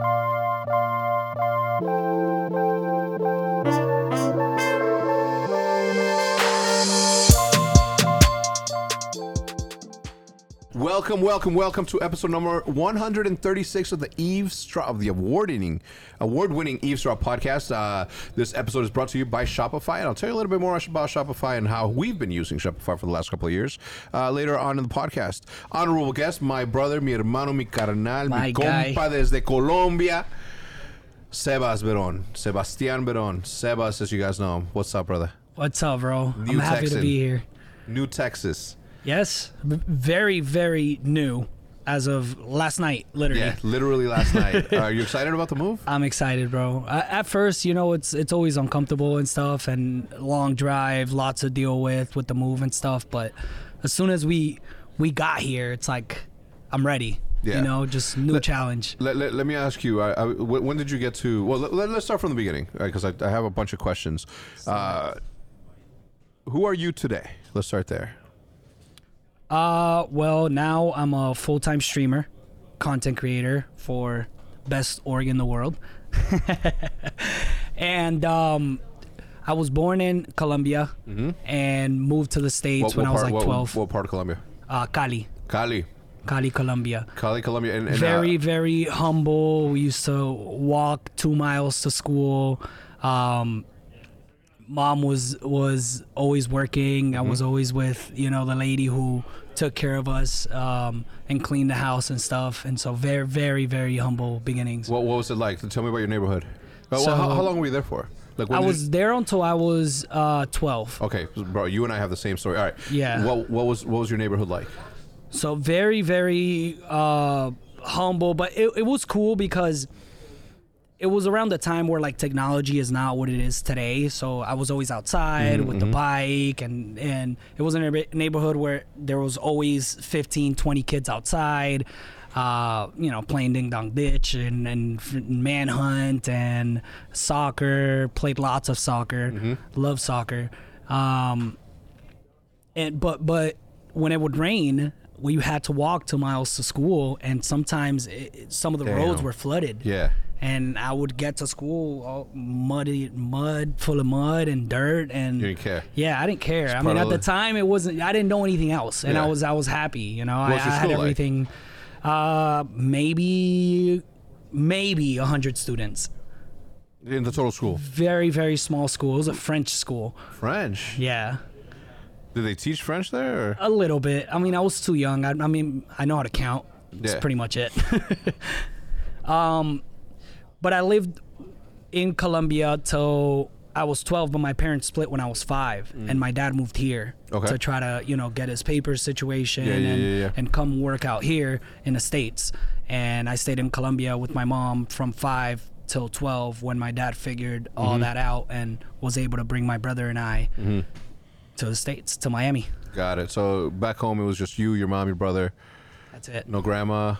Bye. Welcome, welcome, welcome to episode number 136 of the Eavesdrop of the award-winning, award-winning Eavesdrop podcast. Uh, this episode is brought to you by Shopify, and I'll tell you a little bit more about Shopify and how we've been using Shopify for the last couple of years uh, later on in the podcast. Honorable guest, my brother, mi hermano, mi carnal, My mi guy. compa desde Colombia, Sebas Beron, Sebastian Beron, Sebas, as you guys know. What's up, brother? What's up, bro? New I'm happy Texan. to be here. New Texas. Yes, very, very new as of last night, literally. Yeah, literally last night. Are you excited about the move? I'm excited, bro. Uh, at first, you know, it's it's always uncomfortable and stuff, and long drive, lots to deal with with the move and stuff. But as soon as we we got here, it's like I'm ready. Yeah. You know, just new Let- challenge. Let, let, let me ask you, I, I, when did you get to, well, let, us start from the beginning, because I, I have a bunch of questions. Uh, who are you today? Let's start there. Uh, well, now I'm a full time streamer, content creator for best org in the world. and um, I was born in Colombia and moved to the States when I was like what, 12. What part of Colombia? Uh, Cali, Cali. Cali, Colombia. Cali, Colombia. And, and, very, uh, very humble. We used to walk two miles to school. Um, mom was was always working. I Mm-hmm. was always with you know the lady who took care of us um, and cleaned the house and stuff. And so very, very, very humble beginnings. what, what was it like? Tell me about your neighborhood. Well, So- how, how long were you there for? Like, when I was there until I was uh, 12. Okay, bro, you and I have the same story. All right. Yeah. What, what was what was your neighborhood like? So very, very uh, humble, but it, it was cool because it was around the time where like technology is not what it is today. So I was always outside with the bike and, and it was in a neighborhood where there was always 15, 20 kids outside, uh, you know, playing ding dong ditch and, and manhunt and soccer, played lots of soccer, love soccer. Um, and but but when it would rain we had to walk two miles to school and sometimes it, some of the roads were flooded Yeah. And i would get to school all muddy mud full of mud and dirt and You didn't care. yeah i didn't care i mean at the time it wasn't i didn't know anything else and Yeah. i was i was happy you know I, I had school like? everything uh maybe maybe 100 students In the total school. very very small school it was a french school French. yeah Did they teach French there? Or? A little bit. I mean, I was too young. I, I mean, I know how to count. That's Yeah. pretty much it. um, but I lived in Colombia till I was 12, but my parents split when I was five, and my dad moved here Mm. Okay. to try to, you know, get his papers situation Yeah, and, yeah, yeah. and come work out here in the States. And I stayed in Colombia with my mom from five till 12 when my dad figured all Mm-hmm. that out and was able to bring my brother and I to the States, to Miami. Got it. So back home, it was just you, your mom, your brother, That's it. no grandma.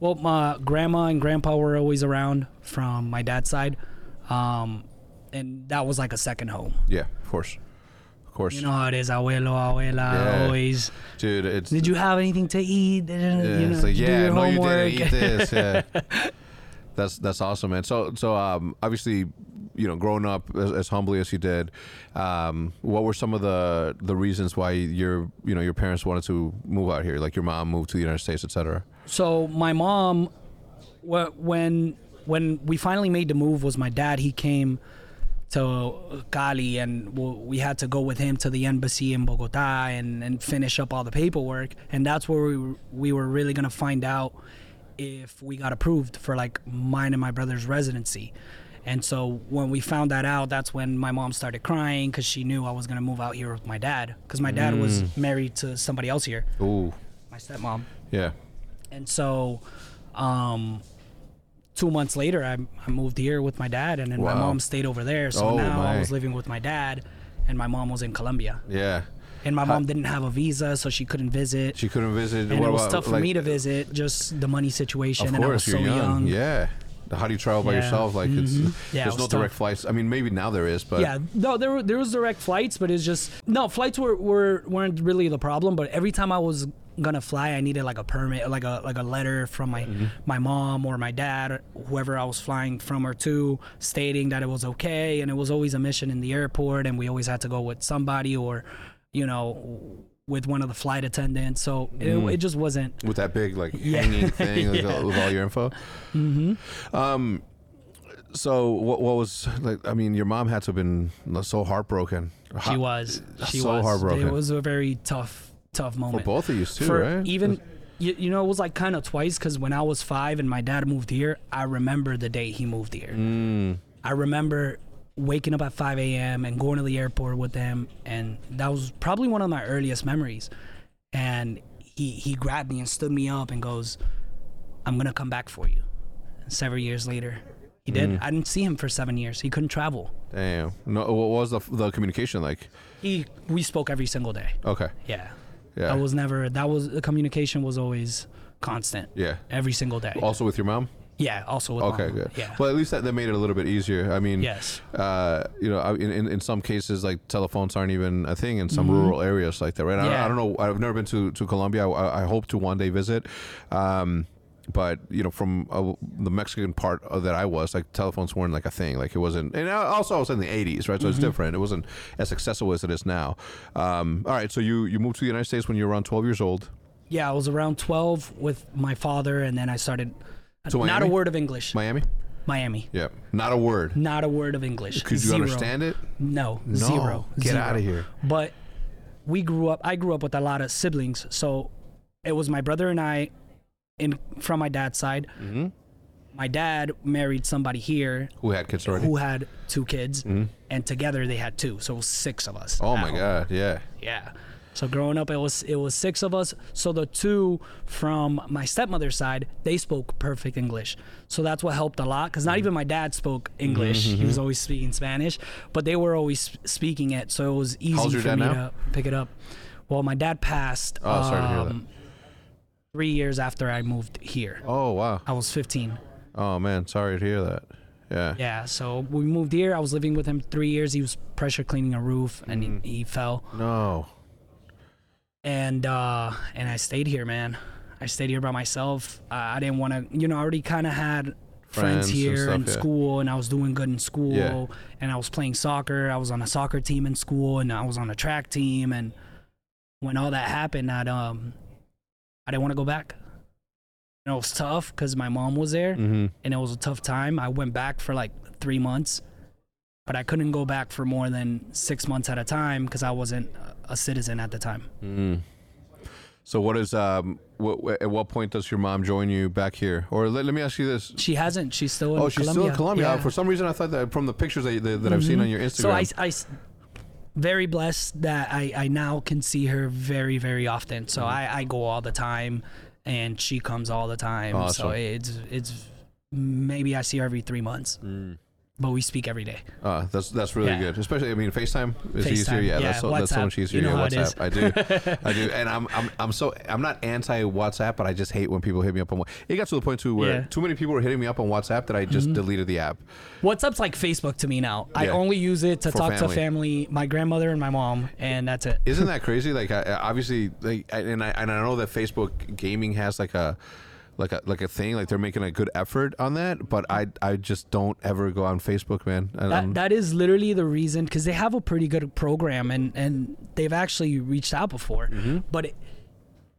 Well, my grandma and grandpa were always around from my dad's side, um, and that was like a second home. Yeah, of course. Of course. You know how it is, abuelo, abuela, Yeah. always. Dude, it's. Did you have anything to eat? yeah, you know, like, yeah, no, homework. you didn't eat this. Yeah. that's that's awesome, man. So so um obviously, you know, growing up as, as humbly as you did, um, what were some of the the reasons why your you know your parents wanted to move out here? Like your mom moved to the United States, etc. So my mom, when when we finally made the move, was my dad. He came to Cali, and we had to go with him to the embassy in Bogota and, and finish up all the paperwork. And that's where we were, we were really gonna find out if we got approved for like mine and my brother's residency. And so when we found that out, that's when my mom started crying because she knew I was gonna move out here with my dad because my dad was mm. married to somebody else here, Ooh, my stepmom. yeah. And so, um, two months later, I, I moved here with my dad, and then my mom stayed over there. So Oh, now I was living with my dad, and my mom was in Colombia. Yeah. And my mom didn't have a visa, so she couldn't visit. She couldn't visit. and what it was about, tough for like- me to visit, just the money situation, Of and I was so you're young. young. Yeah. How do you travel by Yeah. yourself? Like it's Mhm. Yeah, it there's no was direct tough. flights. I mean, maybe now there is, but yeah, no, there were there was direct flights, but it's just no flights were, were weren't really the problem. But every time I was gonna fly, I needed like a permit, like a like a letter from my Mm-hmm. my mom or my dad, or whoever I was flying from or to, stating that it was okay. And it was always a mission in the airport, and we always had to go with somebody or, you know, with one of the flight attendants. So it, it just wasn't. with that big like Yeah. hanging thing like, Yeah. with all your info. Mm-hmm. Um, so what, what was like? I mean, your mom had to have been so heartbroken. She was. She so was. heartbroken. It was a very tough, tough moment for both of you too, for right? even you, you know it was like kind of twice because when i was five and my dad moved here i remember the day he moved here Mm, i remember waking up at 5 a.m and going to the airport with him and that was probably one of my earliest memories and he he grabbed me and stood me up and goes i'm gonna come back for you and several years later he did Mm. i didn't see him for seven years he couldn't travel damn. No, what was the the communication like? he we spoke every single day Okay. yeah Yeah. i was never that was the communication was always constant yeah. every single day Also with your mom. Yeah, also with Okay, good. Yeah. Well, at least that, that made it a little bit easier. I mean, yes. uh, you know, in, in in some cases, like telephones aren't even a thing in some rural areas like that, right? I, Mm-hmm. Yeah. I don't know. I've never been to to Colombia. I, I hope to one day visit. Um, but you know, from uh, the Mexican part of that I was, like telephones weren't like a thing. Like it wasn't. And also, I was in the '80s, right? So Mm-hmm. it's different. It wasn't as accessible as it is now. Um, all right. So you you moved to the United States when you were around 12 years old. Yeah, I was around 12 with my father, and then I started. Not a word of English. Miami. Miami. Yeah. Not a word. Not a word of English. Could you Zero. understand it? No, No. zero. Get Zero. out of here. But we grew up. I grew up with a lot of siblings, so it was my brother and I, in from my dad's side. Mm-hmm. My dad married somebody here Who had kids already? who had two kids, and together they had two, so it was six of us. Mm-hmm. Oh at my home. God. Yeah. Yeah. So growing up, it was it was six of us. So the two from my stepmother's side, they spoke perfect English. So that's what helped a lot. Because not even my dad spoke English; he Mm-hmm. was always speaking Spanish. But they were always speaking it, so it was easy for me now? to pick it up. Well, my dad passed. Oh, sorry to hear that. um, Three years after I moved here, Oh wow. I was 15. Oh man, sorry to hear that. Yeah. Yeah, so we moved here. I was living with him three years. He was pressure cleaning a roof, and Mm-hmm. he, he fell. No. And uh and I stayed here, man. I stayed here by myself. Uh, I didn't want to, you know, I already kind of had Friends friends, here stuff, in yeah. school, and I was doing good in school, Yeah. and I was playing soccer. I was on a soccer team in school, and I was on a track team. And when all that happened, I um, I didn't want to go back. Know, it was tough because my mom was there, Mm-hmm. and it was a tough time. I went back for like three months, but I couldn't go back for more than six months at a time because I wasn't a citizen at the time. Mm. So what is um? What, at what point does your mom join you back here? Or let, let me ask you this. She hasn't. She's still in Oh, she's Colombia. still in Colombia. Yeah. For some reason, I thought that from the pictures that, that, that I've seen on your Instagram. So I, I very blessed that I, I now can see her very very often. So Mm-hmm. I, I go all the time, and she comes all the time. Awesome. So it's it's maybe I see her every three months, but we speak every day. Uh, that's that's really Yeah. good. Especially, I mean, FaceTime is FaceTime, easier. Yeah, yeah, that's so, that's so much easier. you know yeah, how it is. WhatsApp. I do, I do, and I'm I'm I'm so I'm not anti WhatsApp, but I just hate when people hit me up on. It got to the point too where Yeah. Mm-hmm. too many people were hitting me up on WhatsApp that I just deleted the app. WhatsApp's like Facebook to me now. I only use it to For talk family. to family, my grandmother and my mom, and that's it. Isn't that crazy? Like, I- obviously, like, and I and I know that Facebook gaming has like a like a like a thing. Like they're making a good effort on that, but I I just don't ever go on Facebook, man. And That, that is literally the reason because they have a pretty good program and and they've actually reached out before Mm-hmm. but it,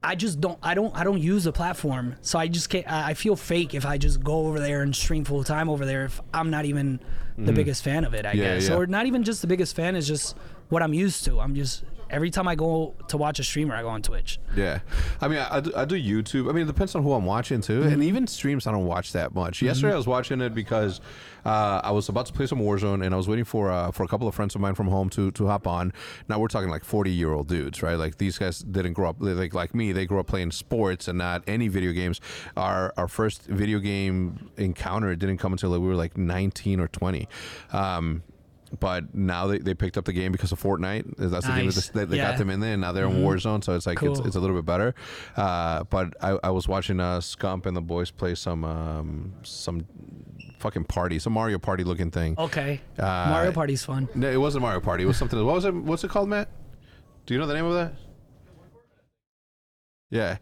i just don't i don't i don't use the platform so i just can't i feel fake if i just go over there and stream full time over there if i'm not even the biggest fan of it i Mm-hmm. Yeah, guess yeah. or not even just the biggest fan is just what i'm used to i'm just every time i go to watch a streamer i go on twitch Yeah, I mean, I, I do, I do YouTube. I mean, it depends on who I'm watching too, and even streams I don't watch that much. Yesterday I was watching it because uh, I was about to play some Warzone, and I was waiting for uh, for a couple of friends of mine from home to to hop on. Now we're talking like 40 year old dudes, right? Like these guys didn't grow up like like me. They grew up playing sports and not any video games. Our our first video game encounter didn't come until we were like 19 or 20. Um, but now they, they picked up the game because of Fortnite. That's the game that they, got Yeah. Mm-hmm. them in there, and now they're in Warzone. So it's like it's, Cool. it's a little bit better. Uh, but I, I was watching uh, Scump and the boys play some um, some fucking party. It's a Mario Party looking thing. Okay. Uh, Mario Party's fun. No, it wasn't Mario Party. It was something. What was it? What's it called, Matt? Do you know the name of that? Yeah.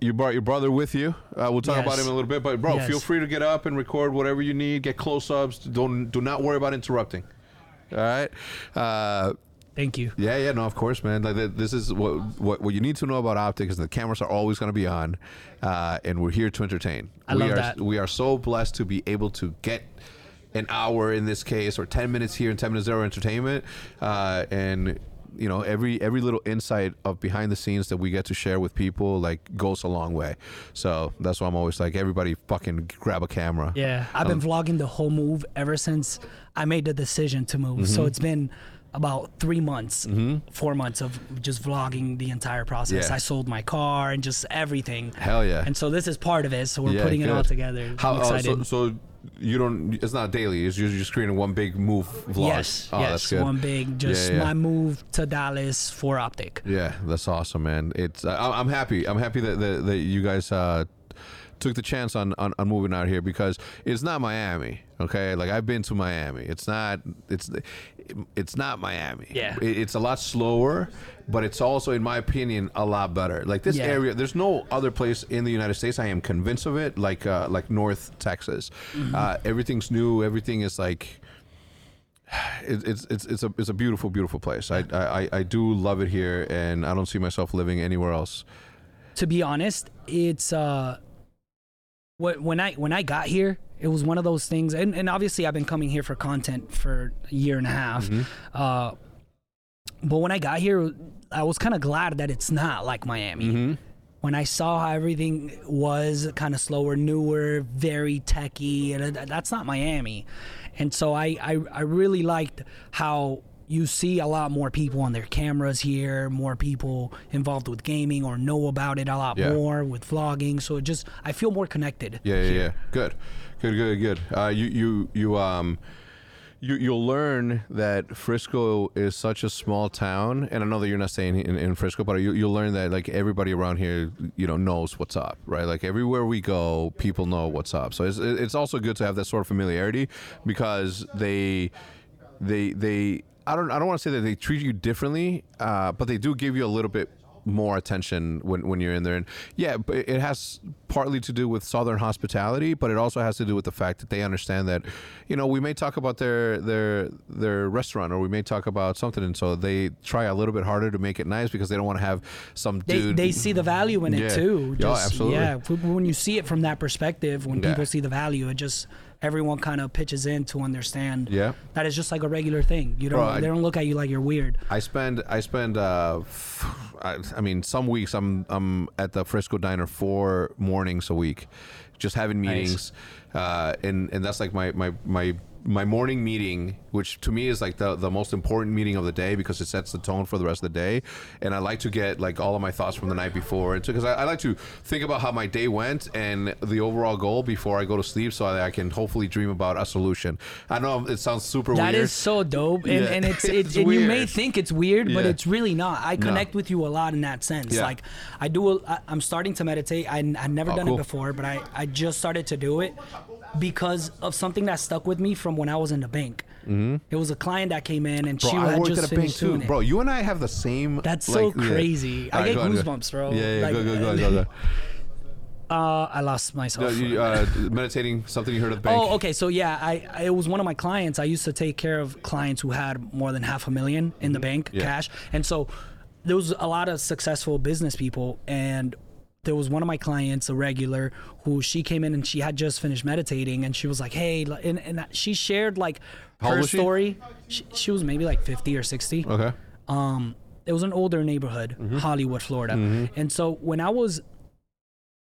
You brought your brother with you. Uh, we'll talk about him in a little bit, but bro, Yes. feel free to get up and record whatever you need. Get close-ups. Don't do not worry about interrupting. All right. Uh, Thank you. yeah, yeah, no, of course, man. Like this is what what what you need to know about optics. is the cameras are always going to be on, uh, and we're here to entertain. I we love are, that. We are so blessed to be able to get an hour in this case, or ten minutes here and ten minutes there entertainment, uh, and you know every every little insight of behind the scenes that we get to share with people like goes a long way. So that's why I'm always like everybody fucking grab a camera. Yeah, I've been um, vlogging the whole move ever since I made the decision to move. So mm-hmm. it's been about three months, mm-hmm. four months of just vlogging the entire process. Yeah. I sold my car and just everything. Hell yeah. And so this is part of it. So we're Yeah, putting it all together. How, I'm uh, excited. so, so you don't. It's not daily. It's you're just creating one big move vlog. yes, Oh, yes, one big, just Yeah, yeah. my move to Dallas for Optic. Yeah, that's awesome, man. It's I, I'm happy. I'm happy that that, that you guys uh, took the chance on, on on moving out here because it's not Miami. Okay, like I've been to Miami. It's not. It's it's not Miami. Yeah. It- it's a lot slower, but it's also, in my opinion, a lot better. Like this Yeah. area, there's no other place in the United States. I am convinced of it. Like uh, like North Texas, Mm-hmm. uh, everything's new. Everything is like it, it's it's it's a it's a beautiful beautiful place. I, I I do love it here, and I don't see myself living anywhere else. to be honest, it's uh what when I when I got here, it was one of those things and, and obviously I've been coming here for content for a year and a half. Uh but when I got here, I was kind of glad that it's not like Miami. When I saw how everything was kind of slower, newer, very techy, and uh, that's not Miami. And so I, I, I really liked how you see a lot more people on their cameras here, more people involved with gaming or know about it a lot Yeah. more with vlogging. So it just, I feel more connected. Yeah, yeah, yeah. Good, good, good, good. Uh, you you you um. You, you'll learn that Frisco is such a small town, and I know that you're not staying in, in Frisco, but you, you'll learn that like everybody around here, you know, knows what's up, right? Like everywhere we go, people know what's up. So it's it's also good to have that sort of familiarity because they they they I don't I don't want to say that they treat you differently, uh, but they do give you a little bit more attention when, when you're in there and yeah it has partly to do with southern hospitality but it also has to do with the fact that they understand that you know we may talk about their their their restaurant or we may talk about something and so they try a little bit harder to make it nice because they don't want to have some They, dude they see the value in it Yeah. too. Yeah, Just, absolutely. Yeah, when you see it from that perspective, when Yeah. people see the value, it just everyone kind of pitches in to understand Yeah. that it's just like a regular thing. You don't Bro, they don't look at you like you're weird. I spend I spend uh, f- I, I mean some weeks I'm I'm at the Frisco Diner four mornings a week, just having Nice. meetings, uh, and and that's like my my my my morning meeting, which to me is like the the most important meeting of the day because it sets the tone for the rest of the day, and I like to get like all of my thoughts from the night before, and because I, I like to think about how my day went and the overall goal before I go to sleep, so that I can hopefully dream about a solution. I know it sounds super That weird. is so dope, and, Yeah. and it's, It's it, and you may think it's weird, but it's really not. I connect with you a lot in that sense. Yeah. Like I do, I'm starting to meditate. I I never Oh, done cool. it before, but I I just started to do it because of something that stuck with me from when I was in the bank. Mm-hmm. It was a client that came in and Bro, she I had just at a bank finished too, doing it. bro. You and I have the same. That's so like, yeah. crazy. I All right, get go on, go. goosebumps, bro. Yeah, yeah, Like, go, go, go, go, go. Uh, I lost No, myself. you, uh, meditating, something you heard of the bank. Oh, okay. So yeah, I, I it was one of my clients. I used to take care of clients who had more than half a million in the bank Mm-hmm. Yeah. cash, and so there was a lot of successful business people, and there was one of my clients, a regular, who she came in and she had just finished meditating, and she was like, "Hey," and, and she shared like How her she? story. She, she was maybe like fifty or sixty Okay. um it was an older neighborhood Mm-hmm. hollywood florida and so when i was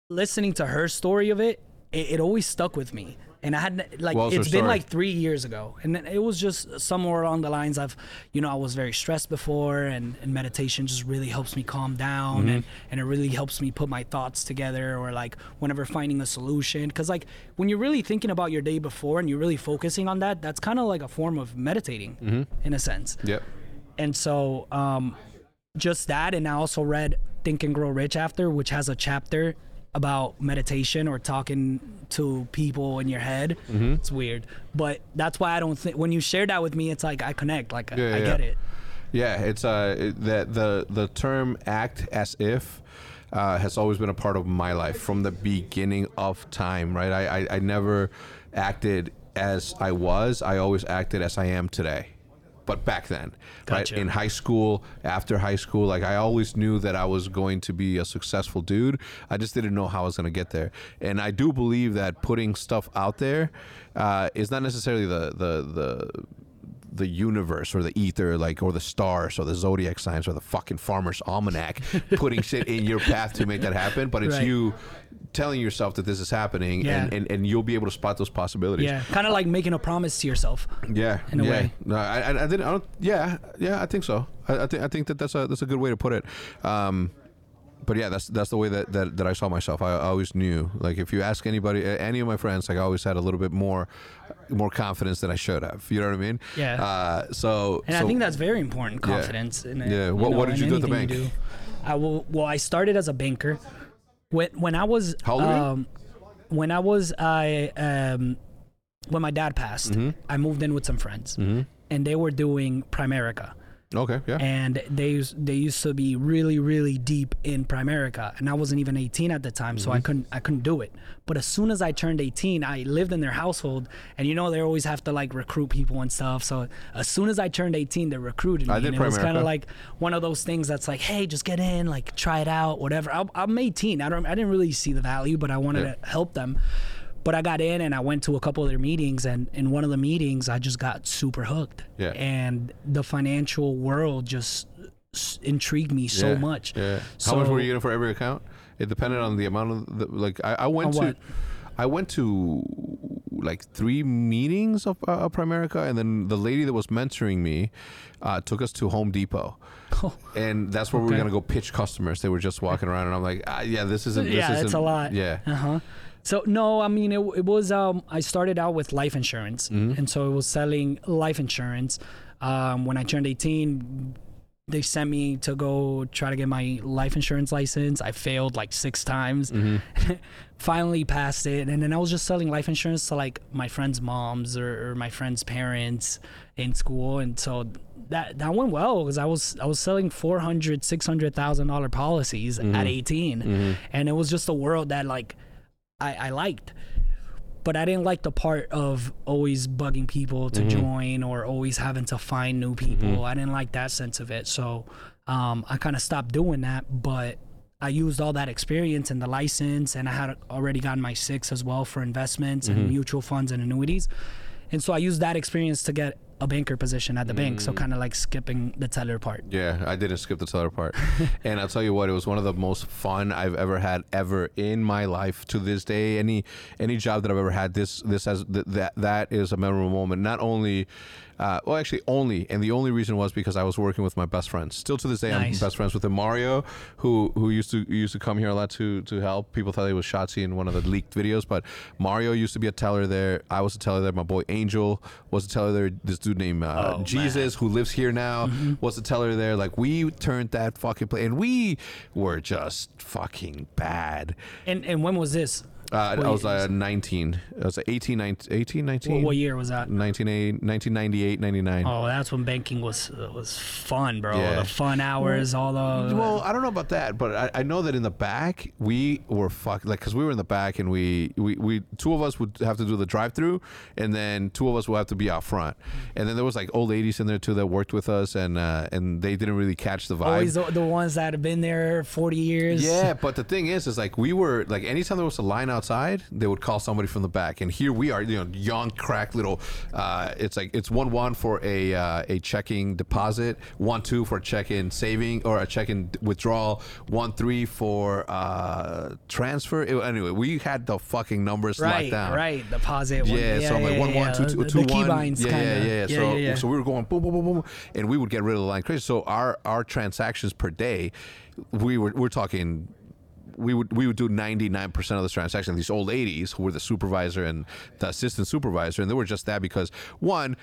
listening to her story of it it, it always stuck with me and i had like her it's been story? like three years ago and it was just somewhere along the lines of you know i was very stressed before and, and meditation just really helps me calm down Mm-hmm. and, and it really helps me put my thoughts together or like whenever finding a solution because like when you're really thinking about your day before and you're really focusing on that that's kind of like a form of meditating Mm-hmm. in a sense Yep. and so um, just that and i also read think and grow rich after which has a chapter about meditation or talking to people in your head. Mm-hmm. It's weird, but that's why I don't think when you share that with me, it's like I connect. Like Yeah, I, I yeah. get it. Yeah, it's uh the the the term act as if uh, has always been a part of my life from the beginning of time. Right, I I, I never acted as I was. I always acted as I am today. But back then, Gotcha. right in high school, after high school, like I always knew that I was going to be a successful dude. I just didn't know how I was going to get there. And I do believe that putting stuff out there uh, is not necessarily the the the the universe or the ether, like or the stars or the zodiac signs or the fucking farmer's almanac, putting shit in your path to make that happen. But it's Right. you telling yourself that this is happening, Yeah. and, and and you'll be able to spot those possibilities. Yeah, kind of like making a promise to yourself. Yeah, In a yeah. way. No, I, I, I didn't. I don't, yeah, yeah. I think so. I, I think I think that that's a that's a good way to put it. Um, but yeah, that's that's the way that, that, that I saw myself. I, I always knew. Like if you ask anybody, any of my friends, like I always had a little bit more more confidence than I should have. You know what I mean? Yeah. Uh, so And so, I think that's very important, Yeah. confidence. In it, Yeah. What- what did you do at the bank? I will. Well, I started as a banker. When when I was How old are you? um, when I was I um, when my dad passed, Mm-hmm. I moved in with some friends, and they were doing Primerica. Okay. Yeah. and they used, they used to be really really deep in Primerica and I wasn't even 18 at the time so Mm-hmm. I couldn't I couldn't do it but as soon as I turned 18 I lived in their household and you know they always have to like recruit people and stuff so as soon as I turned 18 they recruited me I did and it was kind of like one of those things that's like hey just get in like try it out whatever I, I'm 18 I don't I didn't really see the value but I wanted Yeah. to help them but I got in and I went to a couple of their meetings and in one of the meetings I just got super hooked Yeah. and the financial world just s- intrigued me so Yeah, much. Yeah. So, How much were you getting for every account? It depended on the amount of the, like I, I went to what? I went to like three meetings of uh, Primerica, and then the lady that was mentoring me uh, took us to Home Depot. And that's where we were gonna go pitch customers. They were just walking around, and I'm like, ah, "Yeah, this isn't. This Yeah, isn't, it's a lot. Yeah, Uh huh. So no, I mean it, it was. Um, I started out with life insurance, Mm-hmm. and so it was selling life insurance. Um, when I turned eighteen, they sent me to go try to get my life insurance license. I failed like six times. Mm-hmm. Finally passed it, and then I was just selling life insurance to like my friends' moms or, or my friends' parents in school, and so that that went well because I was I was selling four hundred, six hundred thousand dollar policies at 18 and it was just a world that like I, I liked but I didn't like the part of always bugging people to mm-hmm. join or always having to find new people. Mm-hmm. I didn't like that sense of it. So um, I kind of stopped doing that. But I used all that experience and the license, and I had already gotten my six as well for investments and mm-hmm. mutual funds and annuities. And so I used that experience to get a banker position at the bank. So mm. kind of like skipping the teller part. Yeah, I didn't skip the teller part. and I'll tell you what, it was one of the most fun I've ever had ever in my life to this day. Any any job that I've ever had, this this has th- that that is a memorable moment. Not only uh, well, actually, only, and the only reason was because I was working with my best friends. Still to this day, Nice. I'm best friends with him. Mario, who who used to used to come here a lot to to help. People thought he was Shotzzy in one of the leaked videos, but Mario used to be a teller there. I was a teller there. My boy Angel was a teller there. This dude named uh, Oh, Jesus, who lives here now, was a teller there. Like we turned that fucking play, and we were just fucking bad. And and when was this? Uh, I was uh, 19. I was 18, 19, 18 19? What, what year was that? 1998, 1998, 99. Oh, that's when banking was uh, was fun, bro. Yeah. The fun hours, all the Well, I don't know about that, but I, I know that in the back we were fuck like because we were in the back and we, we we two of us would have to do the drive through, and then two of us would have to be out front, and then there was like old ladies in there too that worked with us, and uh, and they didn't really catch the vibe. always the, the ones that have been there 40 years. Yeah, but the thing is, is like we were like anytime there was a line outside, they would call somebody from the back, and here we are, you know, young crack little. Uh, it's like it's one one for a uh, a checking deposit, one two for a check-in saving or a check-in withdrawal, one three for uh, transfer. It- anyway, we had the fucking numbers Right, locked down. right. Deposit. one- Yeah, so I'm like yeah, one one yeah. two two two the one. yeah, yeah, yeah, yeah, So yeah, so we were going boom boom boom boom, and we would get rid of the line crazy. So our our transactions per day, we were we're talking. We would we would do ninety nine percent of the transactions. These old ladies who were the supervisor and the assistant supervisor, and they were just that because one,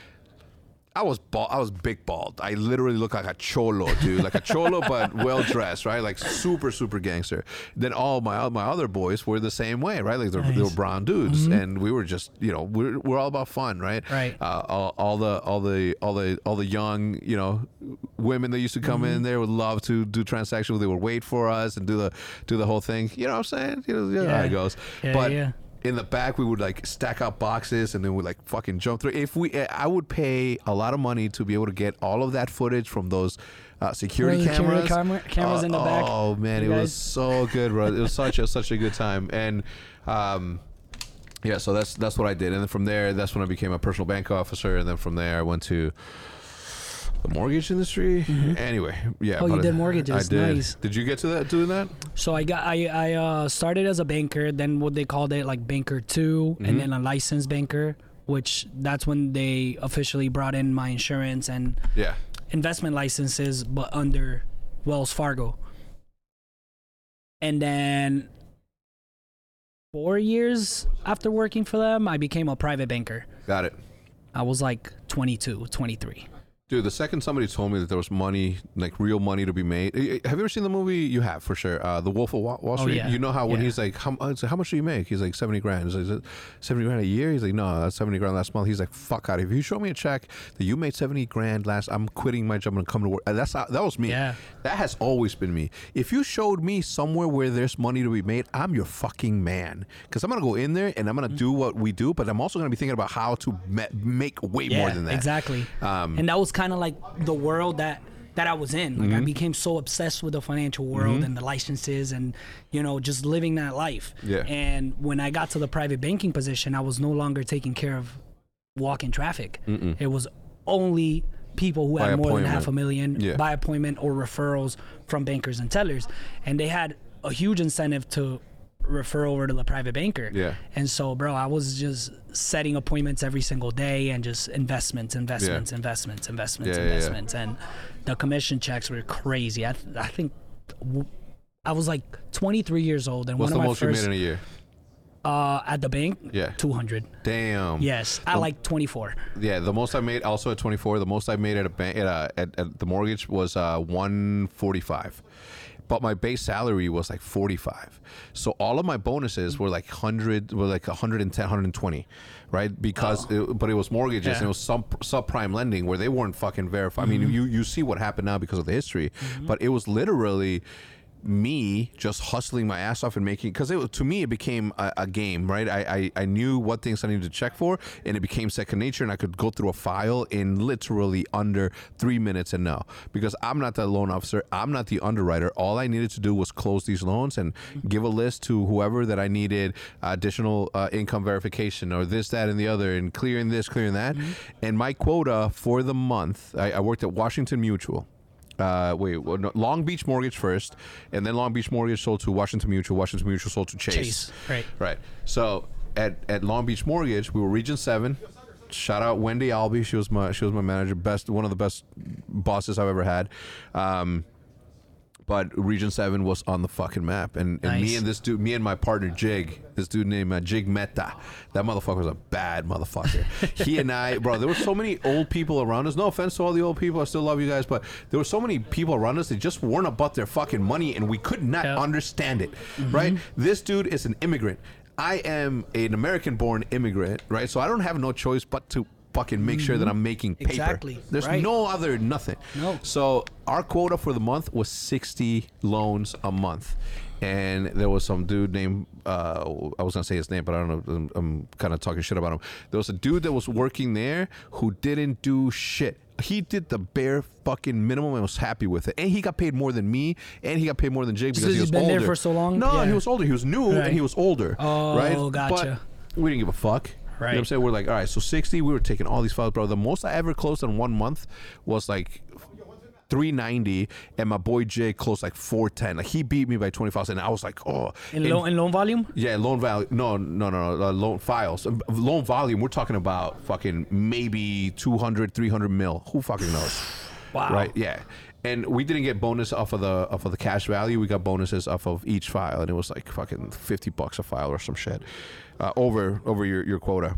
I was bald. I was big bald. I literally looked like a cholo, dude, like a cholo, but well dressed, right? Like super, super gangster. Then all my my other boys were the same way, right? Like they, were- they were brown dudes, and we were just, you know, we're, we're all about fun, right? Right. Uh, all, all the all the all the all the young, you know, women that used to come in there would love to do transactions. They would wait for us and do the do the whole thing. You know what I'm saying? You know, you know how Yeah. it goes. Yeah, but yeah. In the back we would like stack up boxes and then we like fucking jump through. If we i would pay a lot of money to be able to get all of that footage from those uh, security Oh, cameras. camera- cameras Uh, in the back. oh man You it was so good bro. It was such a such a good time. And um yeah so that's that's what i did. And then from there that's when i became a personal bank officer. And then from there i went to the mortgage industry anyway yeah Oh, you did mortgages. i did Nice. did you get to that doing that So I got I I uh, started as a banker, then what they called it like banker 2 Mm-hmm. and then a licensed banker, which that's when they officially brought in my insurance and yeah investment licenses, but under Wells Fargo. And then four years after working for them, I became a private banker. got it I was like 22, 23. Dude, the second somebody told me that there was money, like real money to be made. Eh, eh, Have you ever seen the movie? You have for sure. Uh, the Wolf of Wall, Wall Oh, Street. yeah. You know how when Yeah. he's like, how, uh, how much do you make? He's like seventy grand. He's like, "Is it seventy grand a year? He's like, no, that's seventy grand last month. He's like, fuck out. If you show me a check that you made seventy grand last, I'm quitting my job and come to work. And that's that was me. Yeah. That has always been me. If you showed me somewhere where there's money to be made, I'm your fucking man. Because I'm gonna go in there and I'm gonna do what we do, but I'm also gonna be thinking about how to ma- make way more than that. Exactly. Um, and that was kind of like the world that that I was in. Like Mm-hmm. I became so obsessed with the financial world and the licenses and you know just living that life. Yeah. And when I got to the private banking position, I was no longer taking care of walking traffic. It was only people who By had more than half a million Yeah. by appointment or referrals from bankers and tellers, and they had a huge incentive to refer over to the private banker. Yeah. And so, bro, I was just setting appointments every single day and just investments, investments, investments, investments, Yeah, yeah, yeah. investments, and the commission checks were crazy. I, th- I think w- I was like 23 years old, and What's one of my most you first made in a year? uh, at the bank, Yeah. 200. Damn. Yes, at like 24. Yeah, the most I made also at 24. The most I made at a bank at, a, at, at the mortgage was uh, 145. But my base salary was like 45. So all of my bonuses were like 100 were like 110 120, right? Because it, but it was mortgages Oh. Yeah. Mm-hmm. and it was some subprime lending where they weren't fucking verified. I mean, you you see what happened now because of the history, but it was literally me just hustling my ass off and making because it was- to me it became a, a game right? I, I i knew what things i needed to check for and it became second nature and i could go through a file in literally under three minutes and know. Because i'm not the loan officer. I'm not the underwriter. All i needed to do was close these loans and give a list to whoever that i needed additional uh, income verification or this that and the other and clearing this clearing that. And my quota for the month I, I worked at washington mutual uh, wait, well, no, Long Beach Mortgage first, and then Long Beach Mortgage sold to Washington Mutual. Washington Mutual sold to Chase. Chase, right. Right. So at, at Long Beach Mortgage, we were Region Seven. Shout out Wendy Albee. She was my she was my manager. Best one of the best bosses I've ever had. Um, but Region Seven was on the fucking map, and, and me Nice. and this dude, me and my partner Jig, this dude named uh, Jig Meta, that motherfucker was a bad motherfucker. he and I, bro, there were so many old people around us. No offense to all the old people, I still love you guys, but there were so many people around us that just weren't about their fucking money, and we could not Yeah. understand it. Right? This dude is an immigrant. I am an American-born immigrant, right? So I don't have no choice but to fucking make sure that I'm making paper. Exactly, There's right. no other nothing. No. So our quota for the month was 60 loans a month. And there was some dude named, uh, I was going to say his name, but I don't know. I'm, I'm kind of talking shit about him. There was a dude that was working there who didn't do shit. He did the bare fucking minimum and was happy with it. And he got paid more than me, and he got paid more than Jake because he was he's been older. there for so long? No, Yeah. he was older. He was new Right. and he was older. Oh, right? gotcha. But we didn't give a fuck. You know what I'm saying? We're like, all right, so 60, we were taking all these files, bro. The most I ever closed in one month was like 390, and my boy Jay closed like 410. Like he beat me by 25, and I was like, oh. In, And- loan, in loan volume? yeah, loan value. No, no, no, no. Uh, loan files. Um, Loan volume. We're talking about fucking maybe 200, 300 mil. Who fucking knows? Wow. Right? Yeah. And we didn't get bonus off of the off of the cash value. We got bonuses off of each file, and it was like fucking 50 bucks a file or some shit uh, over over your your quota.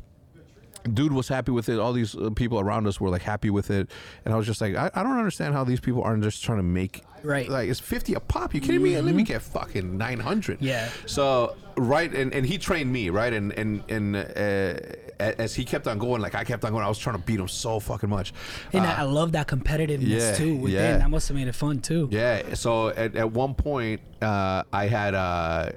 dude was happy with it. All these uh, people around us were like happy with it, and I was just like, I, I don't understand how these people aren't just trying to make Right. Mm-hmm. Like it's fifty a pop. You kidding me? Let me get fucking nine hundred. Yeah. So right, and, and he trained me right, and and and uh, as he kept on going, like I kept on going, I was trying to beat him so fucking much. And Uh, I I love that competitiveness yeah, too. Within yeah. that must have made it fun too. Yeah. So at, at one point, uh, I had uh,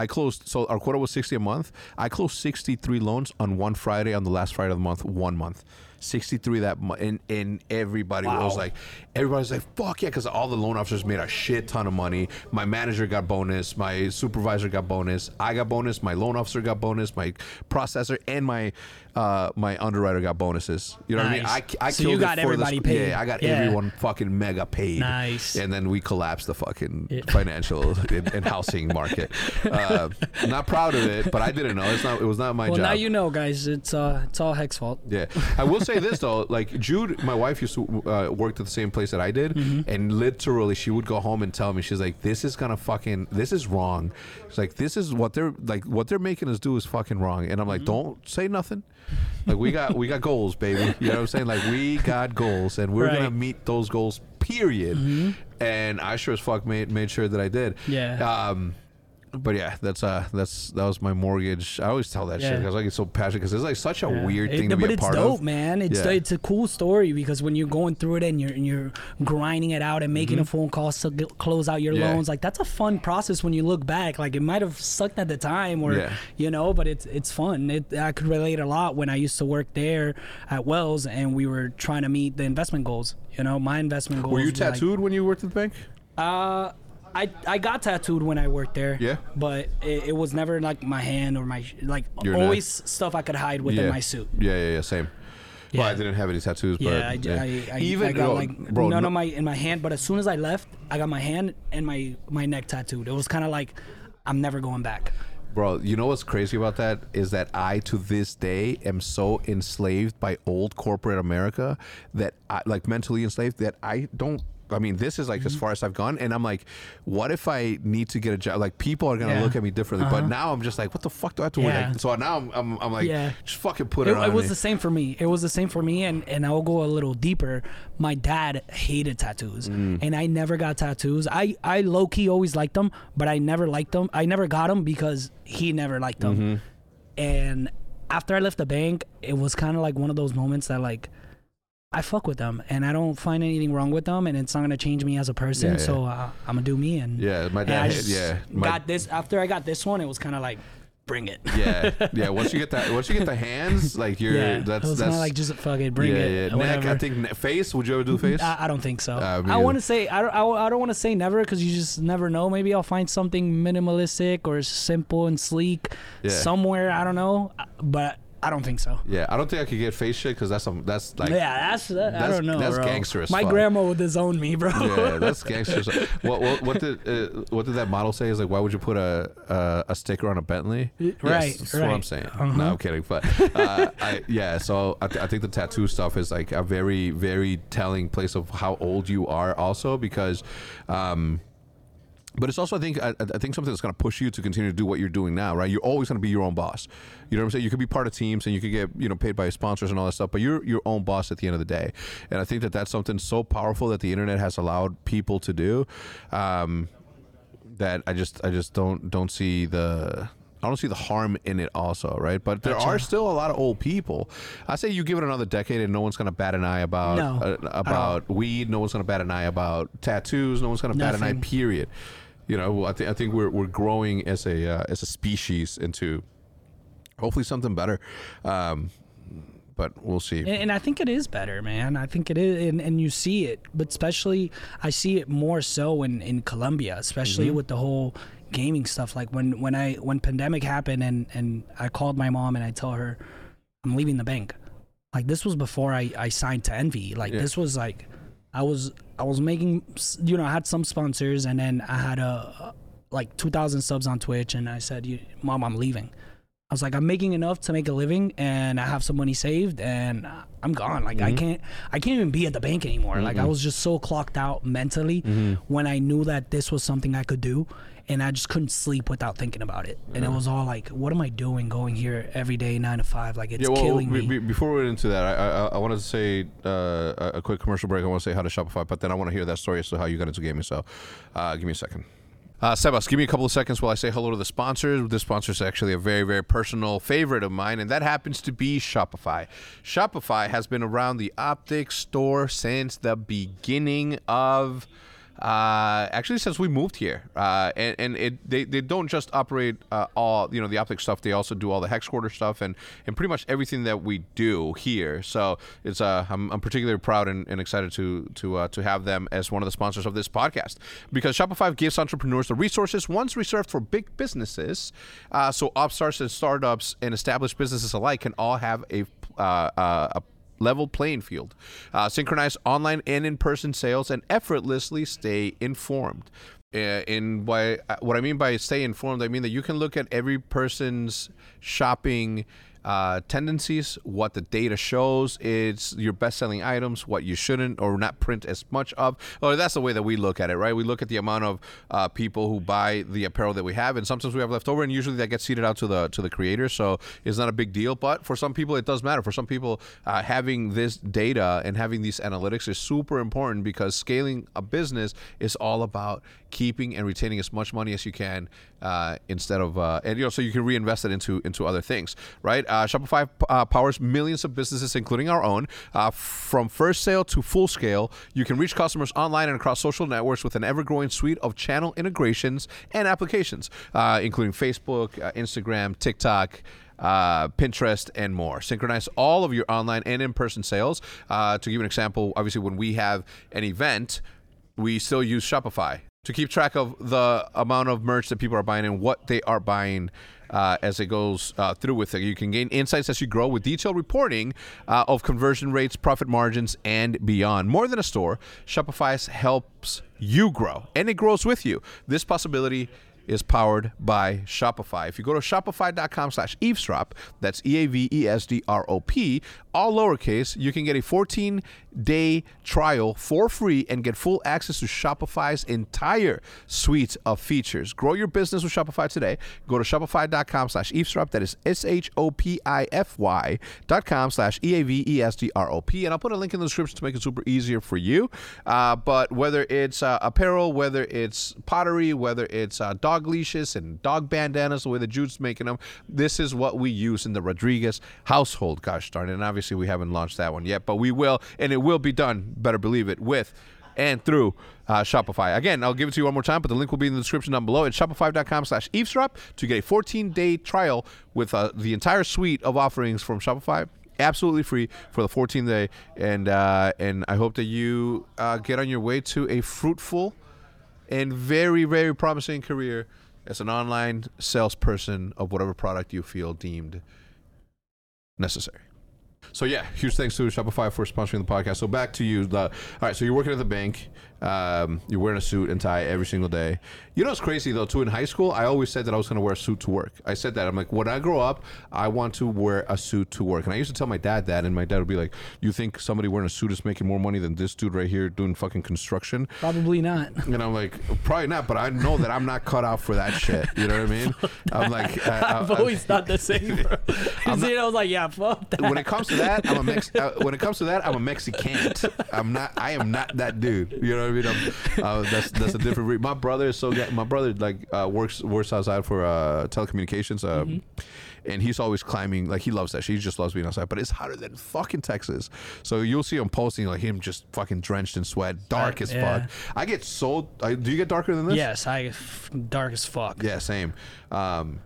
I closed. So our quota was sixty a month. I closed sixty three loans on one Friday on the last Friday of the month. One month. 63 that month and, and everybody was Wow. like everybody's like fuck yeah because all the loan officers made a shit ton of money my manager got bonus my supervisor got bonus i got bonus my loan officer got bonus my processor and my uh my underwriter got bonuses you know what i mean i, I So you killed it got for the everybody sc- paid. yeah i got Yeah. everyone fucking mega paid Nice. and then we collapsed the fucking financial and, and housing market. Uh, not proud of it, but I didn't know. It's not. It was not my Well, job. now you know, guys. It's uh, it's all Hecz's fault. yeah, I will say this though. Like Jude, my wife used to uh, work at the same place that I did, Mm-hmm. and literally she would go home and tell me, she's like, "This is gonna fucking. This is wrong." She's like, "This is what they're like. What they're making us do is fucking wrong." And I'm like, Mm-hmm. "Don't say nothing." Like we got we got goals, baby. You know what I'm saying? Like we got goals, and we're Right. gonna meet those goals. Period. And I sure as fuck made made sure that I did. Yeah. Um, but yeah, that's uh, that's that was my mortgage. I always tell that shit because I get so passionate because it's like such a weird It- thing to but be a it's part dope, of. man. It's Yeah. it's a cool story because when you're going through it and you're and you're grinding it out and making a phone call to get- close out your Mm-hmm. Yeah. loans, like that's a fun process when you look back. Like it might have sucked at the time, or Yeah. you know, but it's it's fun. It, I could relate a lot when I used to work there at Wells and we were trying to meet the investment goals. You know, my investment goals. Were you like- tattooed when you worked at the bank? uh, I I got tattooed when I worked there. Yeah. But it, it was never like my hand or my like Your neck. always stuff I could hide within yeah. my suit. Yeah, yeah, yeah. Same. Well, I didn't have any tattoos, but Yeah, I, yeah. I, I, even I got like bro, none no- of my in my hand. But as soon as I left, I got my hand and my my neck tattooed. It was kind of like I'm never going back. Bro, you know what's crazy about that is that I to this day am so enslaved by old corporate America that I like mentally enslaved that I don't I mean, this is like as Mm-hmm. far as I've gone, and I'm like, what if I need to get a job? Like, people are gonna Yeah. look at me differently. But now I'm just like, what the fuck do I have to Yeah. wear? So now I'm, I'm, I'm like, Yeah. just fucking put it, It, on. it was me. the same for me. It was the same for me, and and I'll go a little deeper. My dad hated tattoos, Mm. and I never got tattoos. I I low key always liked them, but I never liked them. I never got them because he never liked them. Mm-hmm. And after I left the bank, it was kind of like one of those moments that like. I fuck with them, and I don't find anything wrong with them, and it's not gonna change me as a person. Yeah, yeah. So uh, I'm gonna do me, and Yeah, my dad just yeah, my- got this after I got this one. It was kind of like, bring it. yeah, yeah. Once you get that, once you get the hands, like you're, yeah, that's it that's kind like just fuck it, bring yeah, it. yeah. Neck. I think ne- face. Would you ever do face? I, I don't think so. Uh, I want to say I don't. I, I don't want to say never because you just never know. Maybe I'll find something minimalistic or simple and sleek Yeah. somewhere. I don't know, but I don't think so. yeah, I don't think I could get face shit because that's some that's like yeah, that's, that, I that's- don't know. that's bro. gangster as My fuck. grandma would disown me, bro. yeah, that's gangster. What, what what did uh, what did that model say? Is like, why would you put a a, a sticker on a Bentley? Yes, right, that's what I'm saying. Uh-huh. No, I'm kidding. But uh, I, yeah, so I, th- I think the tattoo stuff is like a very very telling place of how old you are, also because. Um, but it's also, I think, I, I think something that's going to push you to continue to do what you're doing now, right? You're always going to be your own boss. You know what I'm saying? You could be part of teams and you could get, you know, paid by sponsors and all that stuff, but you're your own boss at the end of the day. And I think that that's something so powerful that the internet has allowed people to do. Um, that I just, I just don't, don't see the. I don't see the harm in it, also, right? But there are still a lot of old people. I say you give it another decade, and no one's going to bat an eye about No, uh, about weed. No one's going to bat an eye about tattoos. No one's going to bat an eye. Period. You know, I think I think we're we're growing as a uh, as a species into hopefully something better. Um, but we'll see. And, and I think it is better, man. I think it is, and, and you see it, but especially I see it more so in, in Colombia, especially Mm-hmm. with the whole gaming stuff. Like when, when I when pandemic happened, and and I called my mom and I tell her I'm leaving the bank. Like this was before I, I signed to Envy. Like Yeah. this was like I was I was making you know I had some sponsors and then I had a like 2,000 subs on Twitch and I said, "Mom, I'm leaving." I was like, I'm making enough to make a living, and I have some money saved, and I'm gone. Like I can't, I can't even be at the bank anymore. Like I was just so clocked out mentally when I knew that this was something I could do, and I just couldn't sleep without thinking about it. And it was all like, what am I doing going here every day, nine to five? Like it's Yeah, well, killing me. be- before we get into that, I, I, I wanted to say uh, a a quick commercial break. I want to say how to Shopify, but then I want to hear that story as to how you got into gaming. So, uh, give me a second. Uh, Sebas, give me a couple of seconds while I say hello to the sponsors. This sponsor is actually a very, very personal favorite of mine, and that happens to be Shopify. Shopify has been around the optics store since the beginning of uh, actually since we moved here uh, and, and it they, they don't just operate uh, all you know the optic stuff they also do all the hex quarter stuff and, and pretty much everything that we do here. So it's uh, I'm, I'm particularly proud and, and excited to to uh, to have them as one of the sponsors of this podcast. Because Shopify gives entrepreneurs the resources once reserved for big businesses uh, so upstarts and startups and established businesses alike can all have a uh, a level playing field. Uh, synchronize online and in-person sales and effortlessly stay informed. Uh, in by uh, what I mean by stay informed, I mean that you can look at every person's shopping uh, tendencies, what the data shows, it's your best-selling items, what you shouldn't or not print as much of. Or that's the way that we look at it, right? We look at the amount of uh, people who buy the apparel that we have, and sometimes we have left over, and usually that gets seeded out to the to the creators, so it's not a big deal. But for some people, it does matter. For some people, uh, having this data and having these analytics is super important because scaling a business is all about keeping and retaining as much money as you can uh, instead of uh, and you know so you can reinvest it into into other things right uh, shopify uh, powers millions of businesses including our own uh, from first sale to full scale you can reach customers online and across social networks with an ever-growing suite of channel integrations and applications uh, including facebook uh, instagram tiktok uh, Pinterest, and more. Synchronize all of your online and in person sales. Uh, to give an example, obviously, when we have an event, we still use Shopify to keep track of the amount of merch that people are buying and what they are buying. Uh, as it goes uh, through with it, you can gain insights as you grow with detailed reporting uh, of conversion rates, profit margins, and beyond. More than a store, Shopify helps you grow, and it grows with you. This possibility is powered by Shopify. If you go to shopify.com slash eavesdrop, that's E A V E S D R O P, all lowercase, you can get a 14 day trial for free and get full access to Shopify's entire suite of features. Grow your business with Shopify today. Go to shopify.com slash eavesdrop. That is S H O P I F Y dot com slash E A V E S D R O P. And I'll put a link in the description to make it super easier for you. Uh, but whether it's uh, apparel, whether it's pottery, whether it's uh, dog leashes and dog bandanas, the way the Jude's making them, this is what we use in the Rodriguez household. Gosh darn it. And obviously, we haven't launched that one yet, but we will. And it will be done, better believe it, with and through uh, Shopify. Again, I'll give it to you one more time, but the link will be in the description down below. It's shopify.com slash eavesdrop to get a 14-day trial with uh, the entire suite of offerings from Shopify. Absolutely free for the 14 day, and uh, and I hope that you uh, get on your way to a fruitful and very very promising career as an online salesperson of whatever product you feel deemed necessary. So yeah, huge thanks to Shopify for sponsoring the podcast. So back to you. The, all right, so you're working at the bank. Um, you're wearing a suit and tie every single day. You know what's crazy though? Too in high school, I always said that I was going to wear a suit to work. I said that I'm like, when I grow up, I want to wear a suit to work. And I used to tell my dad that, and my dad would be like, "You think somebody wearing a suit is making more money than this dude right here doing fucking construction?" Probably not. And I'm like, probably not, but I know that I'm not cut out for that shit. You know what I mean? I'm like, I, I, I've always thought the same. Bro. I'm See, I was like, yeah, fuck that. when it comes to that, I'm a Mex. Uh, when it comes to that, I'm a Mexican. I'm not. I am not that dude. You know what I mean? Uh, that's that's a different. Re- my brother is so. Ga- my brother like uh, works works outside for uh, telecommunications. Uh, And he's always climbing, like he loves that. shit. He just loves being outside. But it's hotter than fucking Texas. So you'll see him posting like him just fucking drenched in sweat, dark as yeah. fuck. I get so. I, do you get darker than this? yes, I dark as fuck. Yeah, same. Um,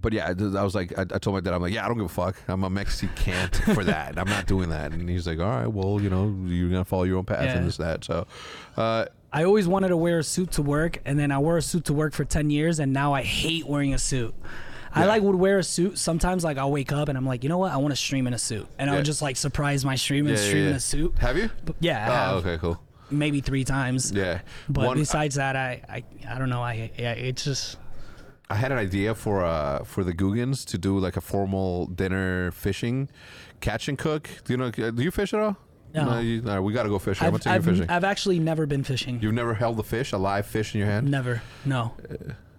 but yeah, I, was like, I, I told my dad, I'm like, yeah, I don't give a fuck. I'm a Mexican for that. I'm not doing that. And he's like, all right, well, you know, you're gonna follow your own path Yeah. and this that. So, uh, I always wanted to wear a suit to work, and then I wore a suit to work for ten years, and now I hate wearing a suit. I like would wear a suit sometimes. Like I'll wake up and I'm like, you know what? I want to stream in a suit, and Yeah. I'll just like surprise my stream and yeah, yeah, stream in a suit. Have you? But yeah, Oh, have. okay, cool. maybe three times. Yeah. But One- besides that, I, I I don't know. I yeah, it's just I had an idea for uh for the Googans to do like a formal dinner fishing, catch and cook. Do you know? Do you fish at all? No. you, all right, we got to go fishing. I'm I've, gonna take I've, fishing. I've actually never been fishing. You've never held a fish, a live fish in your hand? Never. No.